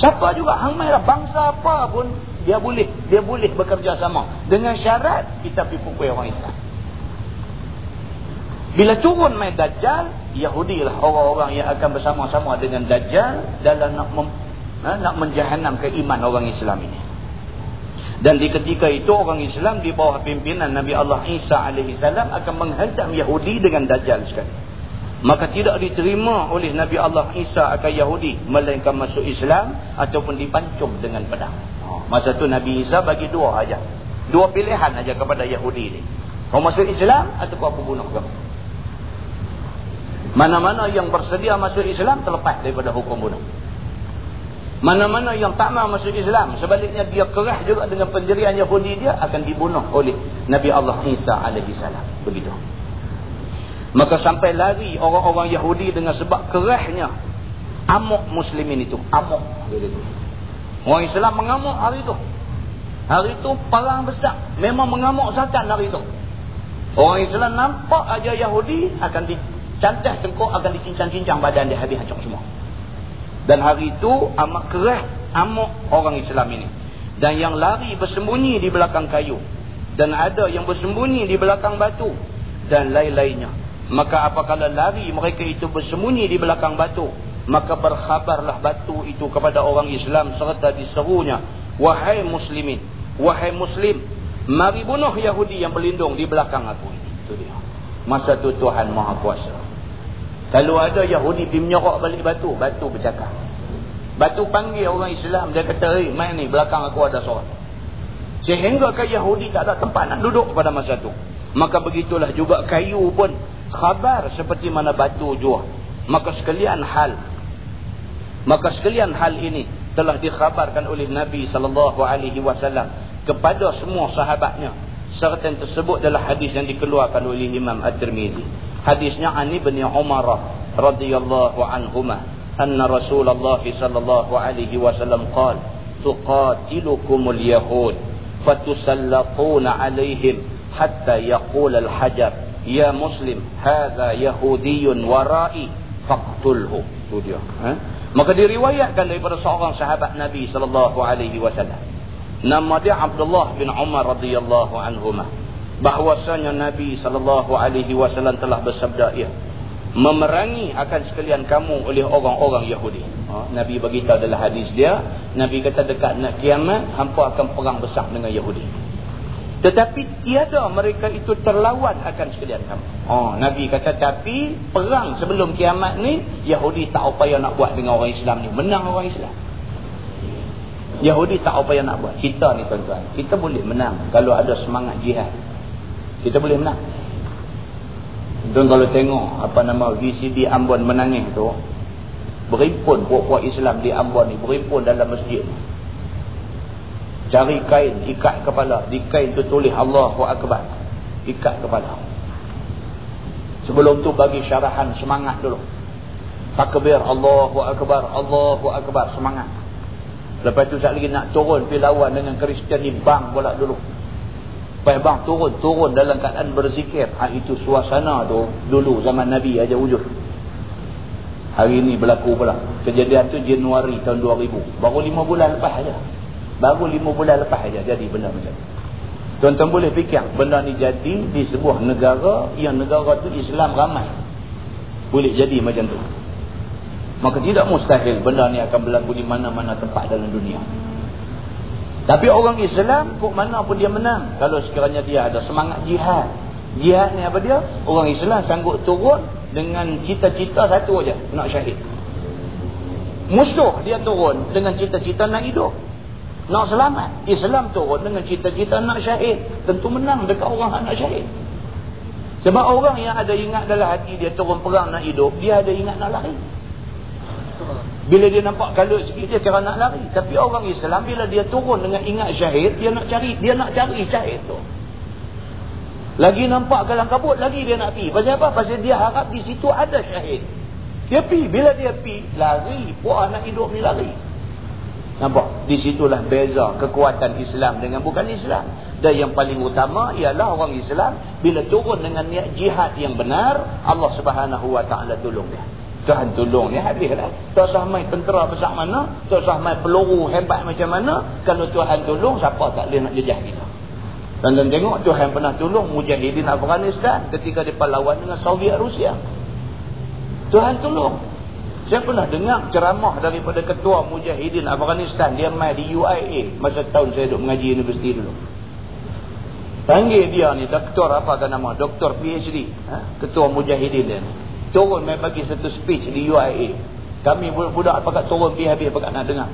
Siapa juga hangmailah bangsa apa pun dia boleh dia boleh bekerja sama dengan syarat kita pergi pukul orang Islam. Bila turun main Dajjal, Yahudi lah orang-orang yang akan bersama-sama dengan Dajjal dalam nak mem, ha, nak menjahanam keiman orang Islam ini. Dan di ketika itu orang Islam di bawah pimpinan Nabi Allah Isa alaihi salam akan menghantam Yahudi dengan Dajjal sekali. Maka tidak diterima oleh Nabi Allah Isa akan Yahudi melainkan masuk Islam ataupun dipancung dengan pedang. Masa tu Nabi Isa bagi dua aja. Dua pilihan aja kepada Yahudi ni. Kau masuk Islam ataupun aku bunuh kamu mana-mana yang bersedia masuk Islam terlepas daripada hukum bunuh. Mana-mana yang tak mahu masuk Islam sebaliknya dia kerah juga dengan pendirian Yahudi dia akan dibunuh oleh Nabi Allah Isa alaihi salam. Begitu Maka sampai lari orang-orang Yahudi dengan sebab kerahnya amuk muslimin itu. Amuk. Orang Islam mengamuk hari itu. Hari itu perang besar. Memang mengamuk sakan hari itu. Orang Islam nampak aja Yahudi akan dicantas tengkuk, akan dicincang-cincang badan dia habis hancur semua. Dan hari itu amat kerah amuk orang Islam ini. Dan yang lari bersembunyi di belakang kayu. Dan ada yang bersembunyi di belakang batu. Dan lain-lainnya. Maka apabila lari mereka itu bersembunyi di belakang batu. Maka berkhabarlah batu itu kepada orang Islam serta diserunya. Wahai muslimin. Wahai muslim. Mari bunuh Yahudi yang berlindung di belakang aku. Itu dia. Masa tu Tuhan Maha Kuasa. Kalau ada Yahudi pergi menyorok balik batu. Batu bercakap. Batu panggil orang Islam. Dia kata, hey, main ni belakang aku ada seorang. Sehingga ke Yahudi tak ada tempat nak duduk pada masa tu. Maka begitulah juga kayu pun khabar seperti mana batu jua maka sekalian hal maka sekalian hal ini telah dikhabarkan oleh Nabi sallallahu alaihi wasallam kepada semua sahabatnya. Serta yang tersebut adalah hadis yang dikeluarkan oleh Imam At-Tirmizi. Hadisnya Ani bin Umar radhiyallahu anhuma anna Rasulullah sallallahu alaihi wasallam qala tuqatilukumul yahud fatusallatuna alaihim hatta yaqul al-hajar ya muslim hadza yahudiyyun warai faqtulhu. Tu dia ha? maka diriwayatkan daripada seorang sahabat Nabi sallallahu alaihi wasallam. Nama dia Abdullah bin Umar radhiyallahu anhuma bahwasanya Nabi sallallahu alaihi wasallam telah bersabda ya memerangi akan sekalian kamu oleh orang-orang Yahudi. Ha? Nabi beritahu dalam hadis dia Nabi kata dekat nak kiamat hampa akan perang besar dengan Yahudi tetapi tiada mereka itu terlawan akan sekalian kamu. Oh, Nabi kata tapi perang sebelum kiamat ni Yahudi tak upaya nak buat dengan orang Islam ni. Menang orang Islam. Yahudi tak upaya nak buat. Kita ni tuan-tuan, kita boleh menang kalau ada semangat jihad. Kita boleh menang. Tuan kalau tengok apa nama VCD Ambon menangis tu berimpun puak-puak Islam di Ambon ni berimpun dalam masjid cari kain ikat kepala. Di kain tu tulis Allahu akbar. Ikat kepala. Sebelum tu bagi syarahan semangat dulu. Takbir Allahu akbar Allahu akbar semangat. Lepas tu sekali nak turun pergi lawan dengan Kristian ni bang pula dulu. Lepas bang turun turun dalam keadaan berzikir. Ha, itu suasana tu dulu zaman Nabi aja wujud. Hari ni berlaku pula. Kejadian tu Januari tahun 2000 baru 5 bulan lepas aja Baru lima bulan lepas saja jadi benda macam tu. Tuan-tuan boleh fikir benda ni jadi di sebuah negara yang negara tu Islam ramai. Boleh jadi macam tu. Maka tidak mustahil benda ni akan berlaku di mana-mana tempat dalam dunia. Tapi orang Islam kok mana pun dia menang. Kalau sekiranya dia ada semangat jihad. Jihad ni apa dia? Orang Islam sanggup turun dengan cita-cita satu aja Nak syahid. Musuh dia turun dengan cita-cita nak hidup. Nak selamat. Islam turun dengan cita-cita nak syahid. Tentu menang dekat orang nak syahid. Sebab orang yang ada ingat dalam hati dia turun perang nak hidup. Dia ada ingat nak lari. Bila dia nampak kalut sikit dia kira nak lari. Tapi orang Islam bila dia turun dengan ingat syahid. Dia nak cari dia nak cari syahid tu. Lagi nampak kalang kabut lagi dia nak pergi. Pasal apa? Pasal dia harap di situ ada syahid. Dia pergi. Bila dia pergi lari. Puan nak hidup ni lari. Nampak? Di situlah beza kekuatan Islam dengan bukan Islam. Dan yang paling utama ialah orang Islam bila turun dengan niat jihad yang benar, Allah Subhanahu Wa Taala tolong dia. Tuhan tolong dia habislah. Tak usah main tentera besar mana, tak usah main peluru hebat macam mana, kalau Tuhan tolong siapa tak boleh nak jejah kita. Dan tengok Tuhan pernah tolong mujahidin Afghanistan ketika dia lawan dengan Soviet Rusia. Tuhan tolong. Saya pernah dengar ceramah daripada ketua Mujahidin Afghanistan. Dia main di UIA. Masa tahun saya duduk mengaji universiti dulu. Panggil dia ni, doktor apa kan nama? Doktor PhD. Ha? Ketua Mujahidin dia ni. turun main bagi satu speech di UIA kami budak-budak pakat turun pergi habis pakat nak dengar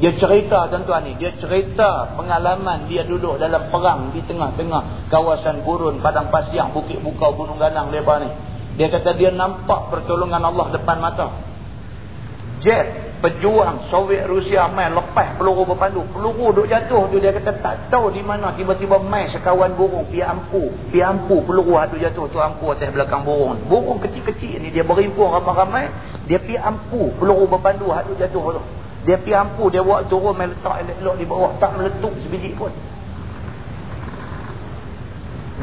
dia cerita tuan-tuan ni dia cerita pengalaman dia duduk dalam perang di tengah-tengah kawasan gurun padang pasir bukit bukau gunung ganang lebar ni dia kata dia nampak pertolongan Allah depan mata jet pejuang Soviet Rusia main lepas peluru berpandu peluru duk jatuh tu dia kata tak tahu di mana tiba-tiba main sekawan burung. Pi ampu pi ampu peluru tu jatuh tu ampu atas belakang burung. Burung kecil-kecil ni dia berimpun ramai-ramai dia pi ampu peluru berpandu tu jatuh tu. Dia pi ampu dia buat turun main letak elok-elok di bawah tak meletup sebiji pun.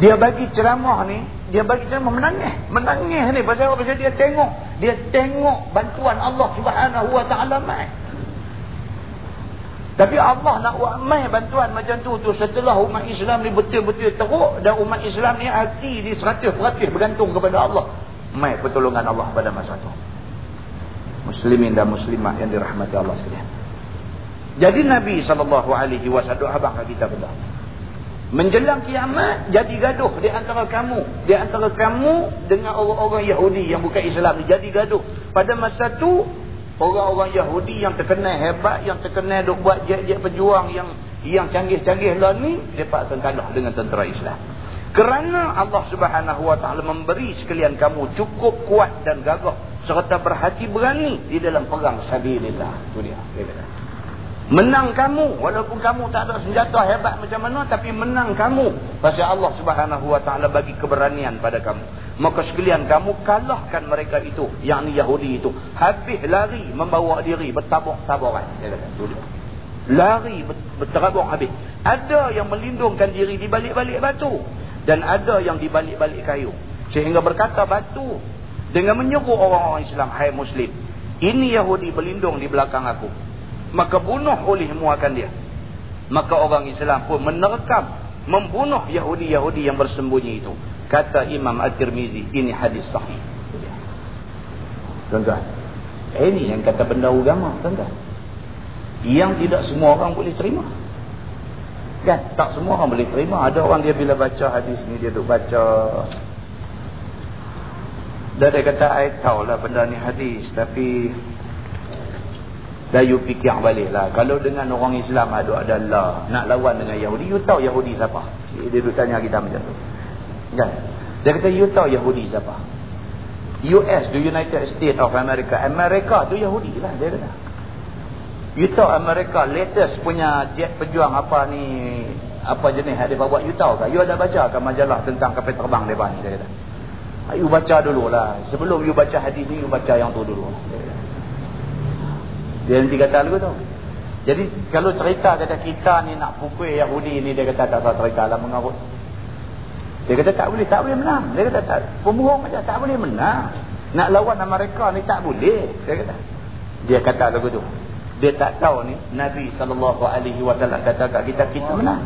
Dia bagi ceramah ni dia bagi ceramah menangis. Menangis ni pasal apa? Pasal dia tengok dia tengok bantuan Allah Subhanahu wa taala mai. Tapi Allah nak buat mai bantuan macam tu tu setelah umat Islam ni betul-betul teruk dan umat Islam ni hati di 100% bergantung kepada Allah. Mai pertolongan Allah pada masa tu. Muslimin dan muslimat yang dirahmati Allah sekalian. Jadi Nabi sallallahu alaihi wasallam abang kita betul Menjelang kiamat jadi gaduh di antara kamu, di antara kamu dengan orang-orang Yahudi yang bukan Islam ni jadi gaduh. Pada masa tu orang-orang Yahudi yang terkenal hebat, yang terkenal duk buat jet-jet pejuang yang yang canggih-canggih lah ni depa akan kalah dengan tentera Islam. Kerana Allah Subhanahu Wa Taala memberi sekalian kamu cukup kuat dan gagah serta berhati berani di dalam perang sabilillah. Tu dia. dia Menang kamu walaupun kamu tak ada senjata hebat macam mana tapi menang kamu pasal Allah Subhanahu wa taala bagi keberanian pada kamu. Maka sekalian kamu kalahkan mereka itu yakni Yahudi itu. Habis lari membawa diri dia. Lari berterabur habis. Ada yang melindungkan diri di balik-balik batu dan ada yang di balik-balik kayu. Sehingga berkata batu dengan menyeru orang-orang Islam, "Hai muslim, ini Yahudi berlindung di belakang aku." Maka bunuh olehmu akan dia. Maka orang Islam pun menerkam membunuh Yahudi-Yahudi yang bersembunyi itu. Kata Imam At-Tirmizi ini hadis sahih. Tuan-tuan ini yang kata benda agama tuan-tuan. Yang tidak semua orang boleh terima. Kan? Tak semua orang boleh terima. Ada orang dia bila baca hadis ni dia duk baca. Dan dia kata I tahu lah benda ni hadis tapi dan you fikir balik lah. Kalau dengan orang Islam ada adalah nak lawan dengan Yahudi. You tahu Yahudi siapa? Dia duduk tanya kita macam tu. Kan? Dia kata you tahu Yahudi siapa? US, the United States of America. Amerika tu Yahudi lah. Dia kata. You tahu Amerika latest punya jet pejuang apa ni. Apa jenis yang dia buat. You tahu kan? You ada baca kan majalah tentang kapal terbang mereka ni. Dia kata. You baca dulu lah. Sebelum you baca hadis ni, you baca yang tu dulu. Dia nanti kata lagu tu. Jadi kalau cerita kata kita ni nak pukul Yahudi ni dia kata tak salah cerita lah mengarut. Dia kata tak boleh, tak boleh menang. Dia kata tak, pembohong macam tak boleh menang. Nak lawan mereka ni tak boleh. Dia kata. Dia kata lagu tu. Dia tak tahu ni Nabi SAW kata kat kita, kita menang.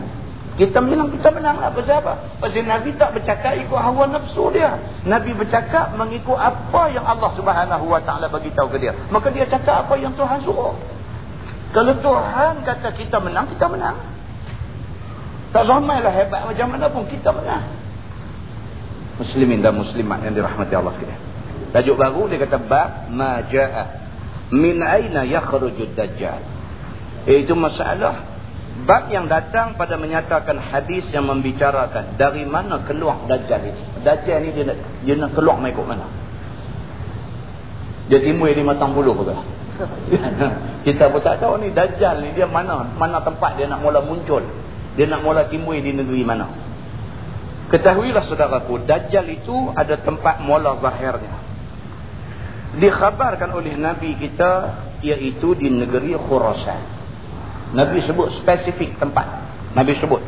Kita menang, kita menang lah. Pasal apa? Pasal Nabi tak bercakap ikut hawa nafsu dia. Nabi bercakap mengikut apa yang Allah subhanahu wa ta'ala beritahu ke dia. Maka dia cakap apa yang Tuhan suruh. Kalau Tuhan kata kita menang, kita menang. Tak lah hebat macam mana pun kita menang. Muslimin dan muslimat yang dirahmati Allah sekalian. Tajuk baru dia kata bab maja'a min aina yakhrujud dajjal. Iaitu masalah Bab yang datang pada menyatakan hadis yang membicarakan dari mana keluar Dajjal ini. Dajjal ini dia nak, dia nak keluar mengikut mana. Dia timbul di matang buluh ke? Kita pun tak tahu ni Dajjal ni dia mana mana tempat dia nak mula muncul. Dia nak mula timbul di negeri mana. Ketahuilah saudaraku, Dajjal itu ada tempat mula zahirnya. Dikhabarkan oleh Nabi kita iaitu di negeri Khurasan. Nabi sebut spesifik tempat. Nabi sebut.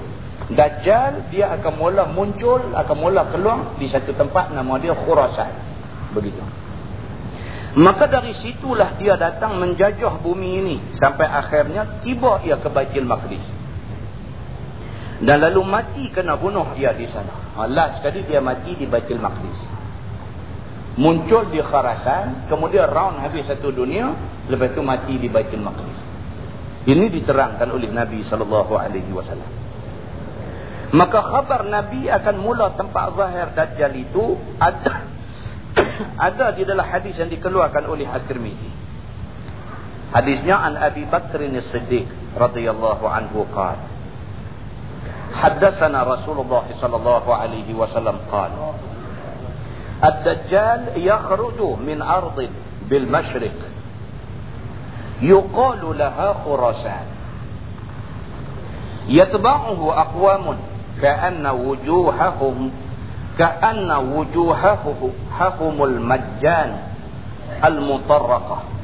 Dajjal dia akan mula muncul, akan mula keluar di satu tempat nama dia Khurasan. Begitu. Maka dari situlah dia datang menjajah bumi ini. Sampai akhirnya tiba ia ke Baitul Maqdis. Dan lalu mati kena bunuh dia di sana. Ha, last sekali dia mati di Baitul Maqdis. Muncul di Khurasan. Kemudian round habis satu dunia. Lepas itu mati di Baitul Maqdis. Ini diterangkan oleh Nabi sallallahu alaihi wasallam. Maka khabar Nabi akan mula tempat zahir Dajjal itu ada ada di dalam hadis yang dikeluarkan oleh At-Tirmizi. Hadisnya an Abi Bakr As-Siddiq radhiyallahu anhu qala Haddatsana Rasulullah sallallahu alaihi wasallam qala Ad-Dajjal yakhruju min ardin bil mashriq yuqalu laha Khurasan. Yatba'uhu aqwamun ka'anna wujuhahum ka'anna wujuhahumul majjan al-mutarraqah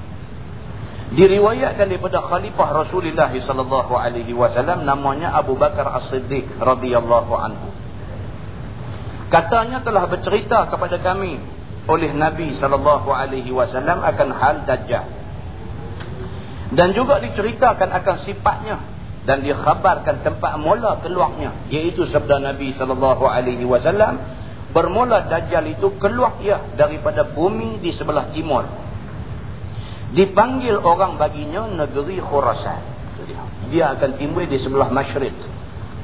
diriwayatkan daripada khalifah Rasulullah sallallahu alaihi wasallam namanya Abu Bakar As-Siddiq radhiyallahu anhu. Katanya telah bercerita kepada kami oleh Nabi sallallahu alaihi wasallam akan hal dajjal dan juga diceritakan akan sifatnya dan dikhabarkan tempat mula keluarnya iaitu sabda Nabi wasallam Bermula Dajjal itu keluar ia daripada bumi di sebelah timur. Dipanggil orang baginya negeri Khurasan. Dia akan timbul di sebelah masyrik.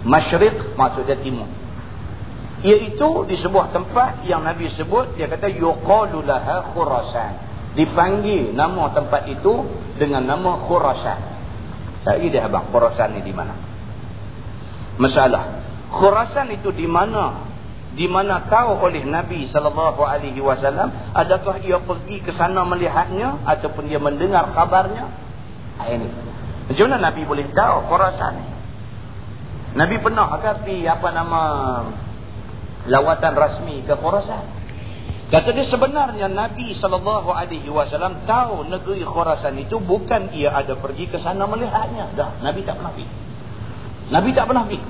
Masyrik maksudnya timur. Iaitu di sebuah tempat yang Nabi sebut, dia kata, Yuqalulaha Khurasan. Dipanggil nama tempat itu dengan nama Khurasan. Saya dia abang, Khurasan ni di mana? Masalah. Khurasan itu di mana di mana tahu oleh Nabi sallallahu alaihi wasallam adakah ia pergi ke sana melihatnya ataupun dia mendengar kabarnya ini macam mana Nabi boleh tahu Khurasan ni Nabi pernah ke pergi apa nama lawatan rasmi ke Khurasan kata dia sebenarnya Nabi wasallam tahu negeri Khurasan itu bukan ia ada pergi ke sana melihatnya. Dah Nabi tak pernah pergi. Nabi tak pernah pergi.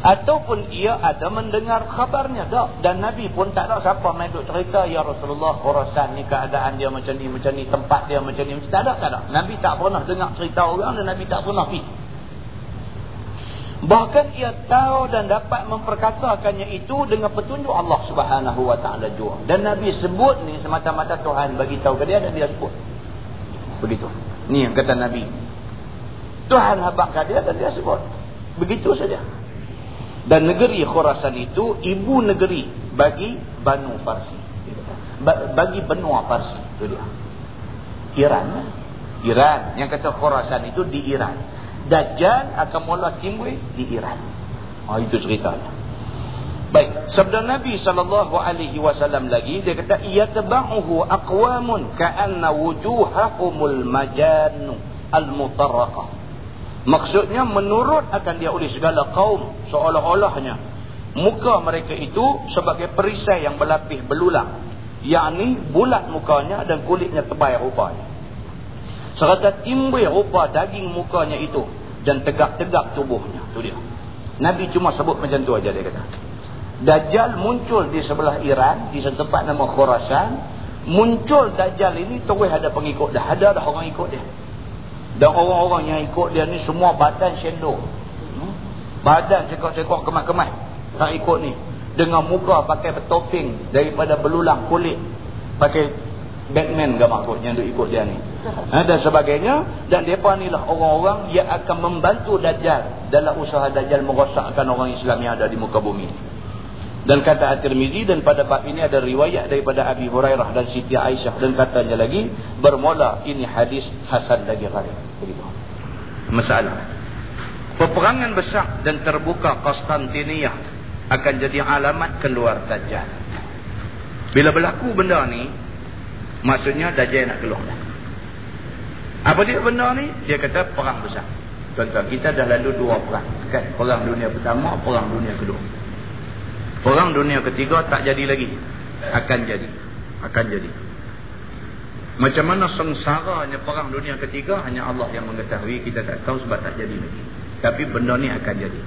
Ataupun ia ada mendengar khabarnya tak dan Nabi pun tak ada siapa main duk cerita ya Rasulullah Khurasan ni keadaan dia macam ni macam ni tempat dia macam ni. Tak ada tak ada. Nabi tak pernah dengar cerita orang dan Nabi tak pernah pergi bahkan ia tahu dan dapat memperkatakannya itu dengan petunjuk Allah subhanahu wa ta'ala juga dan Nabi sebut ni semata-mata Tuhan bagi tahu ke dia dan dia sebut begitu ni yang kata Nabi Tuhan habakkan dia dan dia sebut begitu saja dan negeri Khurasan itu ibu negeri bagi Banu Farsi. Bagi benua Farsi. Itu dia. Iran. Iran. Yang kata Khurasan itu di Iran. Dajjal akan mula timbul di Iran. Oh, itu ceritanya. Baik, sabda Nabi sallallahu alaihi wasallam lagi dia kata yatba'uhu aqwamun ka'anna wujuhahumul majan al-mutarraqah. Maksudnya menurut akan dia oleh segala kaum seolah-olahnya muka mereka itu sebagai perisai yang berlapis belulang. Yakni bulat mukanya dan kulitnya tebal rupanya. Serta timbul rupa daging mukanya itu dan tegak-tegak tubuhnya. Itu dia. Nabi cuma sebut macam tu aja dia kata. Dajjal muncul di sebelah Iran di tempat nama Khurasan. Muncul Dajjal ini terus ada pengikut dah. Ada dah orang ikut dia. Dan orang-orang yang ikut dia ni semua badan syendor. Hmm? Badan cekok-cekok kemat-kemat. Tak ikut ni. Dengan muka pakai topeng daripada belulang kulit. Pakai Batman ke maksudnya untuk ikut dia ni. Ha, dan sebagainya. Dan mereka ni lah orang-orang yang akan membantu Dajjal. Dalam usaha Dajjal merosakkan orang Islam yang ada di muka bumi. Dan kata At-Tirmizi dan pada bab ini ada riwayat daripada Abi Hurairah dan Siti Aisyah dan katanya lagi bermula ini hadis hasan lagi gharib. Begitu. Masalah. Peperangan besar dan terbuka Konstantinia akan jadi alamat keluar Dajjal. Bila berlaku benda ni maksudnya Dajjal nak keluar dah. Apa dia benda ni? Dia kata perang besar. Contoh kita dah lalu dua perang. Kan? Perang dunia pertama, perang dunia kedua. Perang dunia ketiga tak jadi lagi. Akan jadi. Akan jadi. Macam mana sengsaranya perang dunia ketiga hanya Allah yang mengetahui. Kita tak tahu sebab tak jadi lagi. Tapi benda ni akan jadi.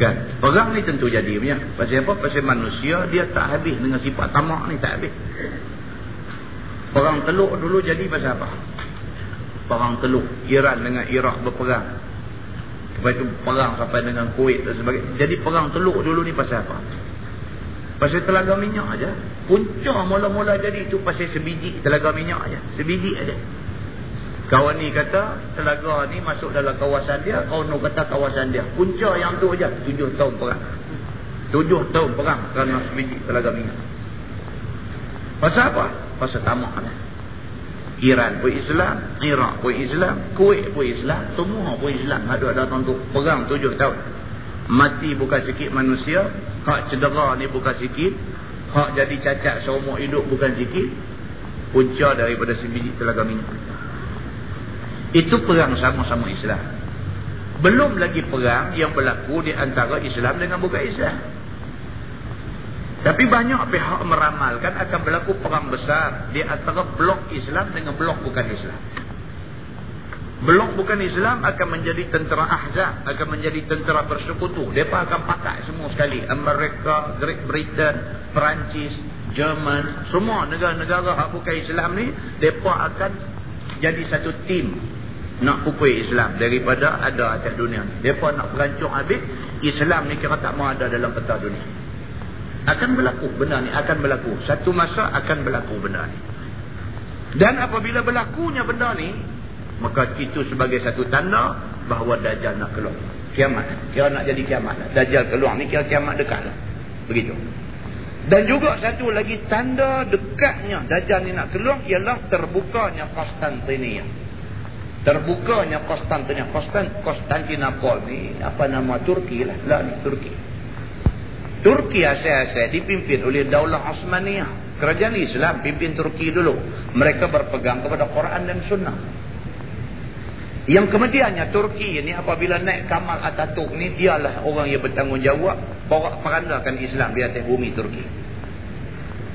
Kan? Perang ni tentu jadi punya. Pasal apa? Pasal manusia dia tak habis dengan sifat tamak ni tak habis. Perang teluk dulu jadi pasal apa? Perang teluk. Iran dengan Iraq berperang. Lepas itu perang sampai dengan Kuwait dan sebagainya. Jadi perang teluk dulu ni pasal apa? Pasal telaga minyak aja. Punca mula-mula jadi itu pasal sebiji telaga minyak aja. Sebiji aja. Kawan ni kata telaga ni masuk dalam kawasan dia. Kawan ni kata kawasan dia. Punca yang tu aja. Tujuh tahun perang. Tujuh tahun perang kerana sebiji telaga minyak. Pasal apa? Pasal tamak lah. Iran pun Islam, Iraq pun Islam, Kuwait pun Islam, semua pun Islam. Ada datang tu perang tujuh tahun. Mati bukan sikit manusia, hak cedera ni bukan sikit, hak jadi cacat seumur hidup bukan sikit. Punca daripada sebiji telaga minyak. Itu perang sama-sama Islam. Belum lagi perang yang berlaku di antara Islam dengan bukan Islam. Tapi banyak pihak meramalkan akan berlaku perang besar di antara blok Islam dengan blok bukan Islam. Blok bukan Islam akan menjadi tentera ahzab, akan menjadi tentera bersekutu. Mereka akan pakai semua sekali. Amerika, Great Britain, Perancis, Jerman, semua negara-negara yang bukan Islam ni, mereka akan jadi satu tim nak pupui Islam daripada ada atas dunia ni. Mereka nak perancung habis, Islam ni kira tak mau ada dalam peta dunia. Akan berlaku benda ni. Akan berlaku. Satu masa akan berlaku benda ni. Dan apabila berlakunya benda ni. Maka itu sebagai satu tanda. Bahawa Dajjal nak keluar. Kiamat. Kira nak jadi kiamat. Dajjal keluar ni kira kiamat dekat lah. Begitu. Dan juga satu lagi tanda dekatnya Dajjal ni nak keluar. Ialah terbukanya Konstantinia. Terbukanya Konstantinia. Konstantinopol ni. Apa nama Turki lah. Lah ni Turki. Turki asal-asal dipimpin oleh Daulah Osmaniyah. Kerajaan Islam pimpin Turki dulu. Mereka berpegang kepada Quran dan Sunnah. Yang kemudiannya Turki ini apabila naik Kamal Ataturk ni dialah orang yang bertanggungjawab perandakan Islam di atas bumi Turki.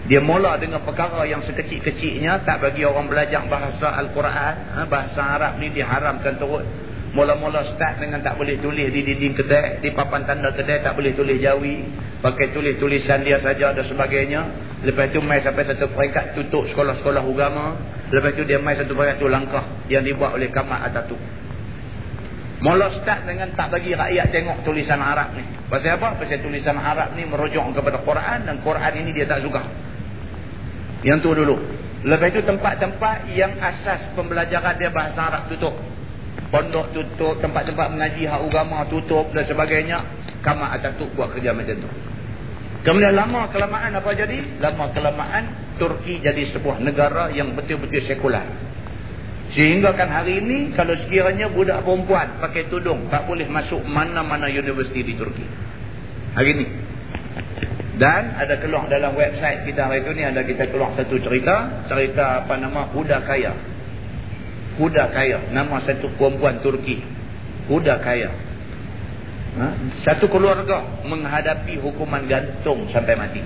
Dia mula dengan perkara yang sekecil-kecilnya tak bagi orang belajar bahasa Al-Quran, ha, bahasa Arab ni diharamkan turut. Mula-mula start dengan tak boleh tulis di dinding kedai, di papan tanda kedai tak boleh tulis Jawi, pakai tulis-tulisan dia saja dan sebagainya. Lepas itu mai sampai satu peringkat tutup sekolah-sekolah agama. Lepas itu dia mai satu peringkat tu langkah yang dibuat oleh Kamal Atatürk. Mula start dengan tak bagi rakyat tengok tulisan Arab ni. Pasal apa? Pasal tulisan Arab ni merujuk kepada Quran dan Quran ini dia tak suka. Yang tu dulu. Lepas itu tempat-tempat yang asas pembelajaran dia bahasa Arab tutup pondok tutup, tempat-tempat mengaji hak agama tutup dan sebagainya. Kama Atatürk buat kerja macam tu. Kemudian lama kelamaan apa jadi? Lama kelamaan Turki jadi sebuah negara yang betul-betul sekular. Sehingga kan hari ini kalau sekiranya budak perempuan pakai tudung tak boleh masuk mana-mana universiti di Turki. Hari ini. Dan ada keluar dalam website kita hari itu ni ada kita keluar satu cerita, cerita apa nama Huda Kaya. Huda kaya. Nama satu perempuan Turki. Huda kaya. Ha? Satu keluarga menghadapi hukuman gantung sampai mati.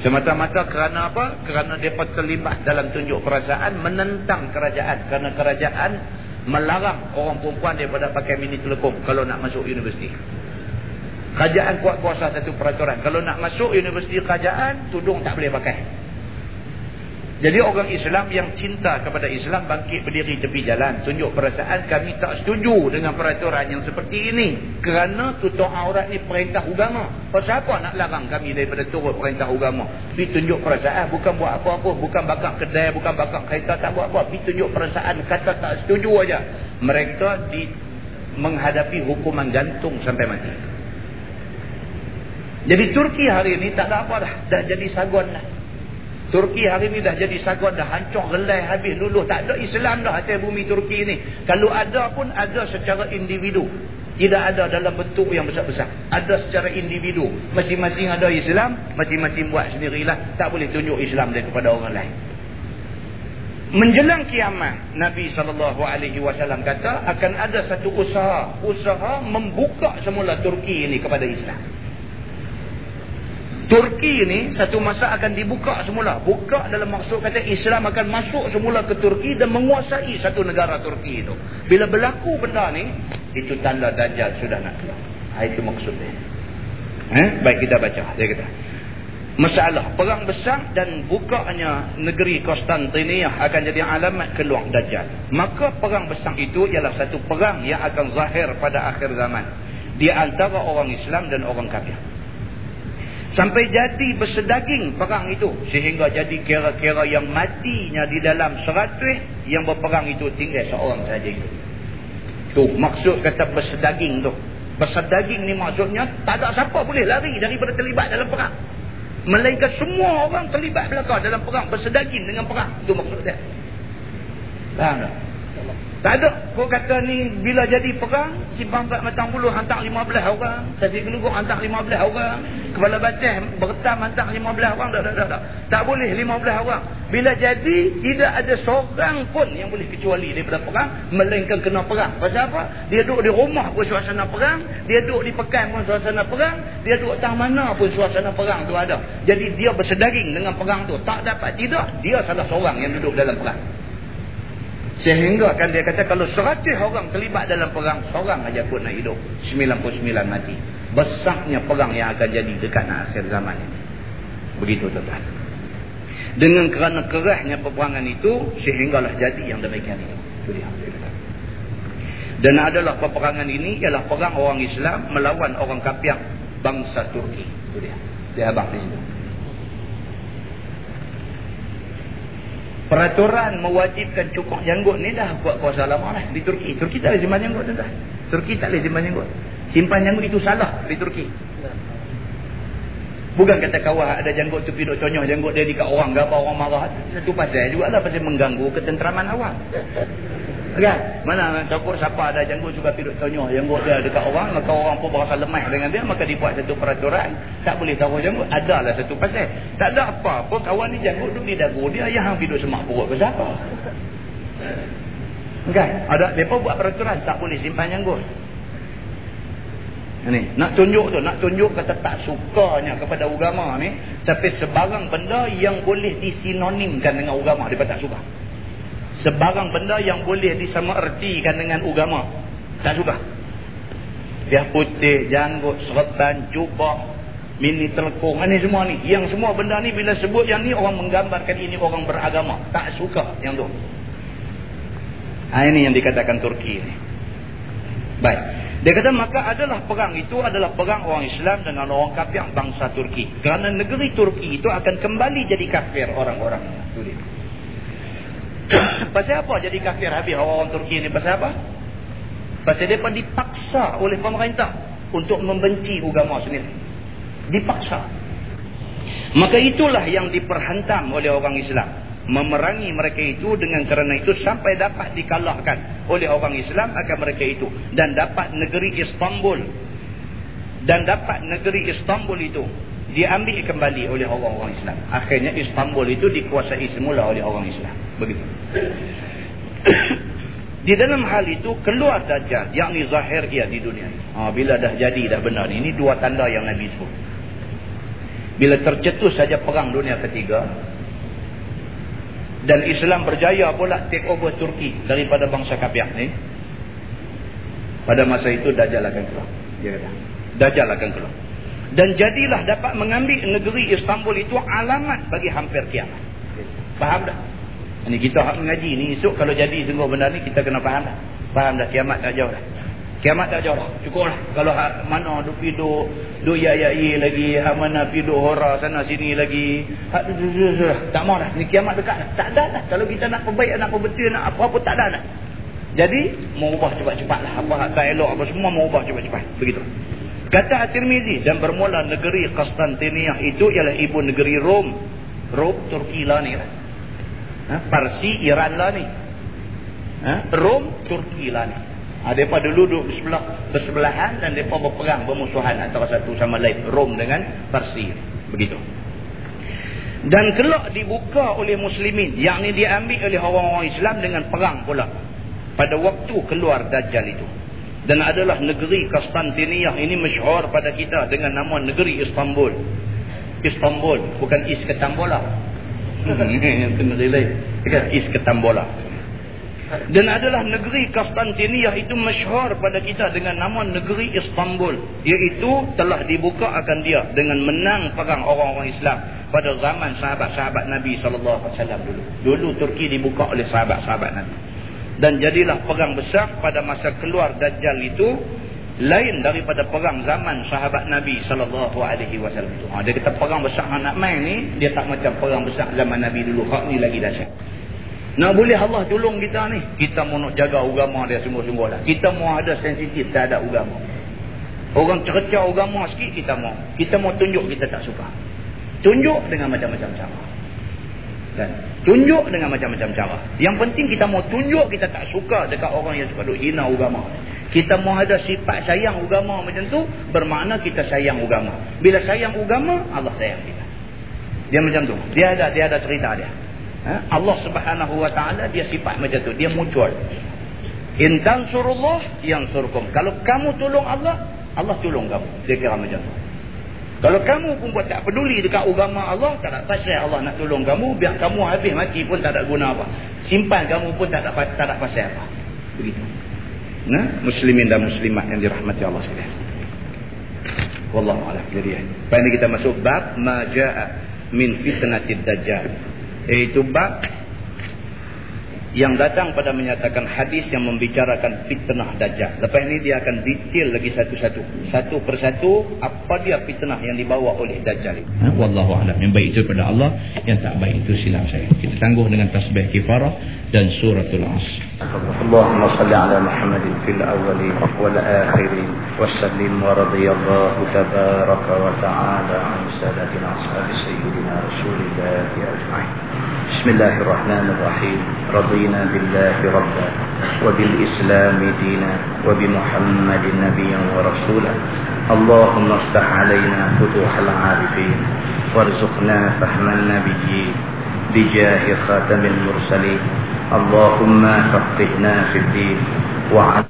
Semata-mata kerana apa? Kerana mereka terlibat dalam tunjuk perasaan menentang kerajaan. Kerana kerajaan melarang orang perempuan daripada pakai mini telekom kalau nak masuk universiti. Kerajaan kuat kuasa satu peraturan. Kalau nak masuk universiti kerajaan, tudung tak boleh pakai. Jadi orang Islam yang cinta kepada Islam bangkit berdiri tepi jalan. Tunjuk perasaan kami tak setuju dengan peraturan yang seperti ini. Kerana tutup aurat ni perintah agama. Pasal apa nak larang kami daripada turut perintah agama? Pergi tunjuk perasaan bukan buat apa-apa. Bukan bakar kedai, bukan bakar kereta, tak buat apa. Pergi tunjuk perasaan kata tak setuju aja. Mereka di menghadapi hukuman gantung sampai mati. Jadi Turki hari ini tak ada apa dah. Dah jadi sagon dah. Turki hari ni dah jadi sagon dah hancur gelai habis luluh. Tak ada Islam dah atas bumi Turki ni. Kalau ada pun ada secara individu. Tidak ada dalam bentuk yang besar-besar. Ada secara individu. Masing-masing ada Islam masing-masing buat sendirilah. Tak boleh tunjuk Islam daripada orang lain. Menjelang kiamat Nabi SAW kata akan ada satu usaha. Usaha membuka semula Turki ini kepada Islam Turki ni satu masa akan dibuka semula. Buka dalam maksud kata Islam akan masuk semula ke Turki dan menguasai satu negara Turki itu. Bila berlaku benda ni, itu tanda Dajjal sudah nak keluar. Ha, itu maksudnya. Eh? Baik kita baca. Dia kata. Masalah perang besar dan bukanya negeri Konstantinia akan jadi alamat keluar Dajjal. Maka perang besar itu ialah satu perang yang akan zahir pada akhir zaman. Di antara orang Islam dan orang kafir. Sampai jadi bersedaging perang itu. Sehingga jadi kira-kira yang matinya di dalam seratus yang berperang itu tinggal seorang saja itu. Tu maksud kata bersedaging tu. Bersedaging ni maksudnya tak ada siapa boleh lari daripada terlibat dalam perang. Melainkan semua orang terlibat belakang dalam perang. Bersedaging dengan perang. Itu maksud dia. Faham tak? Tak ada. Kau kata ni bila jadi perang, simpang kat matang bulu hantar 15 orang. Kasih geluguk hantar 15 orang. Kepala batas bertam hantar 15 orang. Tak, tak, tak, tak. tak boleh 15 orang. Bila jadi, tidak ada seorang pun yang boleh kecuali daripada perang. Melainkan kena perang. Pasal apa? Dia duduk di rumah pun suasana perang. Dia duduk di pekan pun suasana perang. Dia duduk tang mana pun suasana perang tu ada. Jadi dia bersedaging dengan perang tu. Tak dapat tidak. Dia salah seorang yang duduk dalam perang. Sehingga kan dia kata kalau seratus orang terlibat dalam perang, seorang aja pun nak hidup. 99 mati. Besarnya perang yang akan jadi dekat akhir zaman ini. Begitu tuan-tuan. Dengan kerana kerahnya peperangan itu, sehinggalah jadi yang demikian itu. Itu dia. Dan adalah peperangan ini ialah perang orang Islam melawan orang kafir bangsa Turki. Itu dia. Dia abang di situ. Peraturan mewajibkan cukup janggut ni dah buat kuasa lama lah di Turki. Turki tak boleh simpan janggut tuan Turki tak boleh simpan janggut. Simpan janggut itu salah di Turki. Bukan kata kawah ada janggut tu piduk conyoh janggut dia dekat orang ke apa orang marah. Satu pasal juga lah pasal mengganggu ketenteraman awak. Kan? Mana takut siapa ada janggut juga piduk tonyoh. Janggut dia dekat orang maka orang pun berasa lemah dengan dia maka dibuat satu peraturan. Tak boleh taruh janggut adalah satu pasal. Tak ada apa-apa kawan ni janggut duduk di dagu dia yang piduk semak perut ke siapa? Kan? Ada mereka buat peraturan tak boleh simpan janggut. Ni nak tunjuk tu nak tunjuk kata tak sukanya kepada agama ni tapi sebarang benda yang boleh disinonimkan dengan agama dia tak suka sebarang benda yang boleh disamaertikan dengan agama. Tak suka. Dia putih janggut seretan jubah mini telekung. Ini semua ni. Yang semua benda ni bila sebut yang ni orang menggambarkan ini orang beragama. Tak suka yang tu. Ha, ini yang dikatakan Turki ni. Baik. Dia kata maka adalah perang itu adalah perang orang Islam dengan orang kafir bangsa Turki. Kerana negeri Turki itu akan kembali jadi kafir orang-orang. Itu dia pasal apa jadi kafir habis orang-orang Turki ni? Pasal apa? Pasal mereka dipaksa oleh pemerintah untuk membenci agama sendiri. Dipaksa. Maka itulah yang diperhantam oleh orang Islam. Memerangi mereka itu dengan kerana itu sampai dapat dikalahkan oleh orang Islam akan mereka itu. Dan dapat negeri Istanbul. Dan dapat negeri Istanbul itu diambil kembali oleh orang-orang Islam. Akhirnya Istanbul itu dikuasai semula oleh orang Islam. Begitu. di dalam hal itu keluar Dajjal yakni zahir ia di dunia. Ha, bila dah jadi dah benar ni. Ini dua tanda yang Nabi sebut. Bila tercetus saja perang dunia ketiga dan Islam berjaya pula take over Turki daripada bangsa kafir ni. Pada masa itu Dajjal akan keluar. Dia kata. Dajjal akan keluar. Dan jadilah dapat mengambil negeri Istanbul itu alamat bagi hampir kiamat. Faham tak? Ini kita hak mengaji ni esok kalau jadi sungguh benda ni kita kena faham dah. Faham dah kiamat tak jauh dah. Kiamat tak jauh dah. Cukup lah. Kalau hak mana duk pidu duk ya ya lagi, hak mana pidu hora sana sini lagi. Hak tak mau dah. Ni kiamat dekat dah. Tak ada dah. Kalau kita nak perbaik, nak perbetul, nak apa-apa tak ada dah. Jadi mau ubah cepat-cepat lah. Apa hak tak elok apa semua mau ubah cepat-cepat. Begitu. Kata At-Tirmizi dan bermula negeri Konstantinia itu ialah ibu negeri Rom. Rom Turki lah ni lah. Ha? Parsi Iran lah ni. Ha? Rom Turki lah ni. Ha, mereka dulu duduk bersebelah, bersebelahan dan mereka berperang bermusuhan antara satu sama lain Rom dengan Parsi. Begitu. Dan kelak dibuka oleh muslimin yang ini diambil oleh orang-orang Islam dengan perang pula. Pada waktu keluar Dajjal itu dan adalah negeri Konstantinia ini masyhur pada kita dengan nama negeri Istanbul. Istanbul bukan Isketambola yang kena relay. Kan is ketambola dan adalah negeri Konstantinia itu masyhur pada kita dengan nama negeri Istanbul. Iaitu telah dibuka akan dia dengan menang perang orang-orang Islam pada zaman sahabat-sahabat Nabi SAW dulu. Dulu Turki dibuka oleh sahabat-sahabat Nabi dan jadilah perang besar pada masa keluar Dajjal itu lain daripada perang zaman sahabat Nabi sallallahu alaihi wasallam tu. Ha, dia kata perang besar nak main ni dia tak macam perang besar zaman Nabi dulu. Hak ni lagi dahsyat. Nak boleh Allah tolong kita ni. Kita mau nak jaga agama dia sungguh-sungguh lah. Kita mau ada sensitif terhadap agama. Orang cerca agama sikit kita mau. Kita mau tunjuk kita tak suka. Tunjuk dengan macam-macam cara. Kan? Tunjuk dengan macam-macam cara. Yang penting kita mau tunjuk kita tak suka dekat orang yang suka duk hina agama. Kita mau ada sifat sayang agama macam tu, bermakna kita sayang agama. Bila sayang agama, Allah sayang kita. Dia macam tu. Dia ada dia ada cerita dia. Ha? Allah Subhanahu wa taala dia sifat macam tu. Dia muncul. In tansurullah yansurkum. Kalau kamu tolong Allah, Allah tolong kamu. Dia kira macam tu. Kalau kamu pun buat tak peduli dekat agama Allah, tak ada pasal Allah nak tolong kamu, biar kamu habis mati pun tak ada guna apa. Simpan kamu pun tak ada tak ada pasal apa. Begitu. Nah, muslimin dan muslimat yang dirahmati Allah sekalian. Wallahu a'lam. Jadi, pada kita masuk bab ma jaa min fitnatid dajjal. Iaitu bab yang datang pada menyatakan hadis yang membicarakan fitnah dajjal. Lepas ini dia akan detail lagi satu-satu. Satu persatu apa dia fitnah yang dibawa oleh dajjal itu. Ha? Wallahu a'lam. Yang baik itu pada Allah, yang tak baik itu silap saya. Kita tangguh dengan tasbih kifarah dan suratul asr. Allahumma salli ala Muhammad fil awwalin wal akhirin wasallim wa radiyallahu tabaraka wa ta'ala an sadatina ashabi sayyidina rasulillah ajma'in. بسم الله الرحمن الرحيم. رضينا بالله ربا وبالإسلام دينا وبمحمد نبيا ورسولا. اللهم افتح علينا فتوح العارفين وارزقنا فهم النبيين بجاه خاتم المرسلين. اللهم فقهنا في الدين وعلى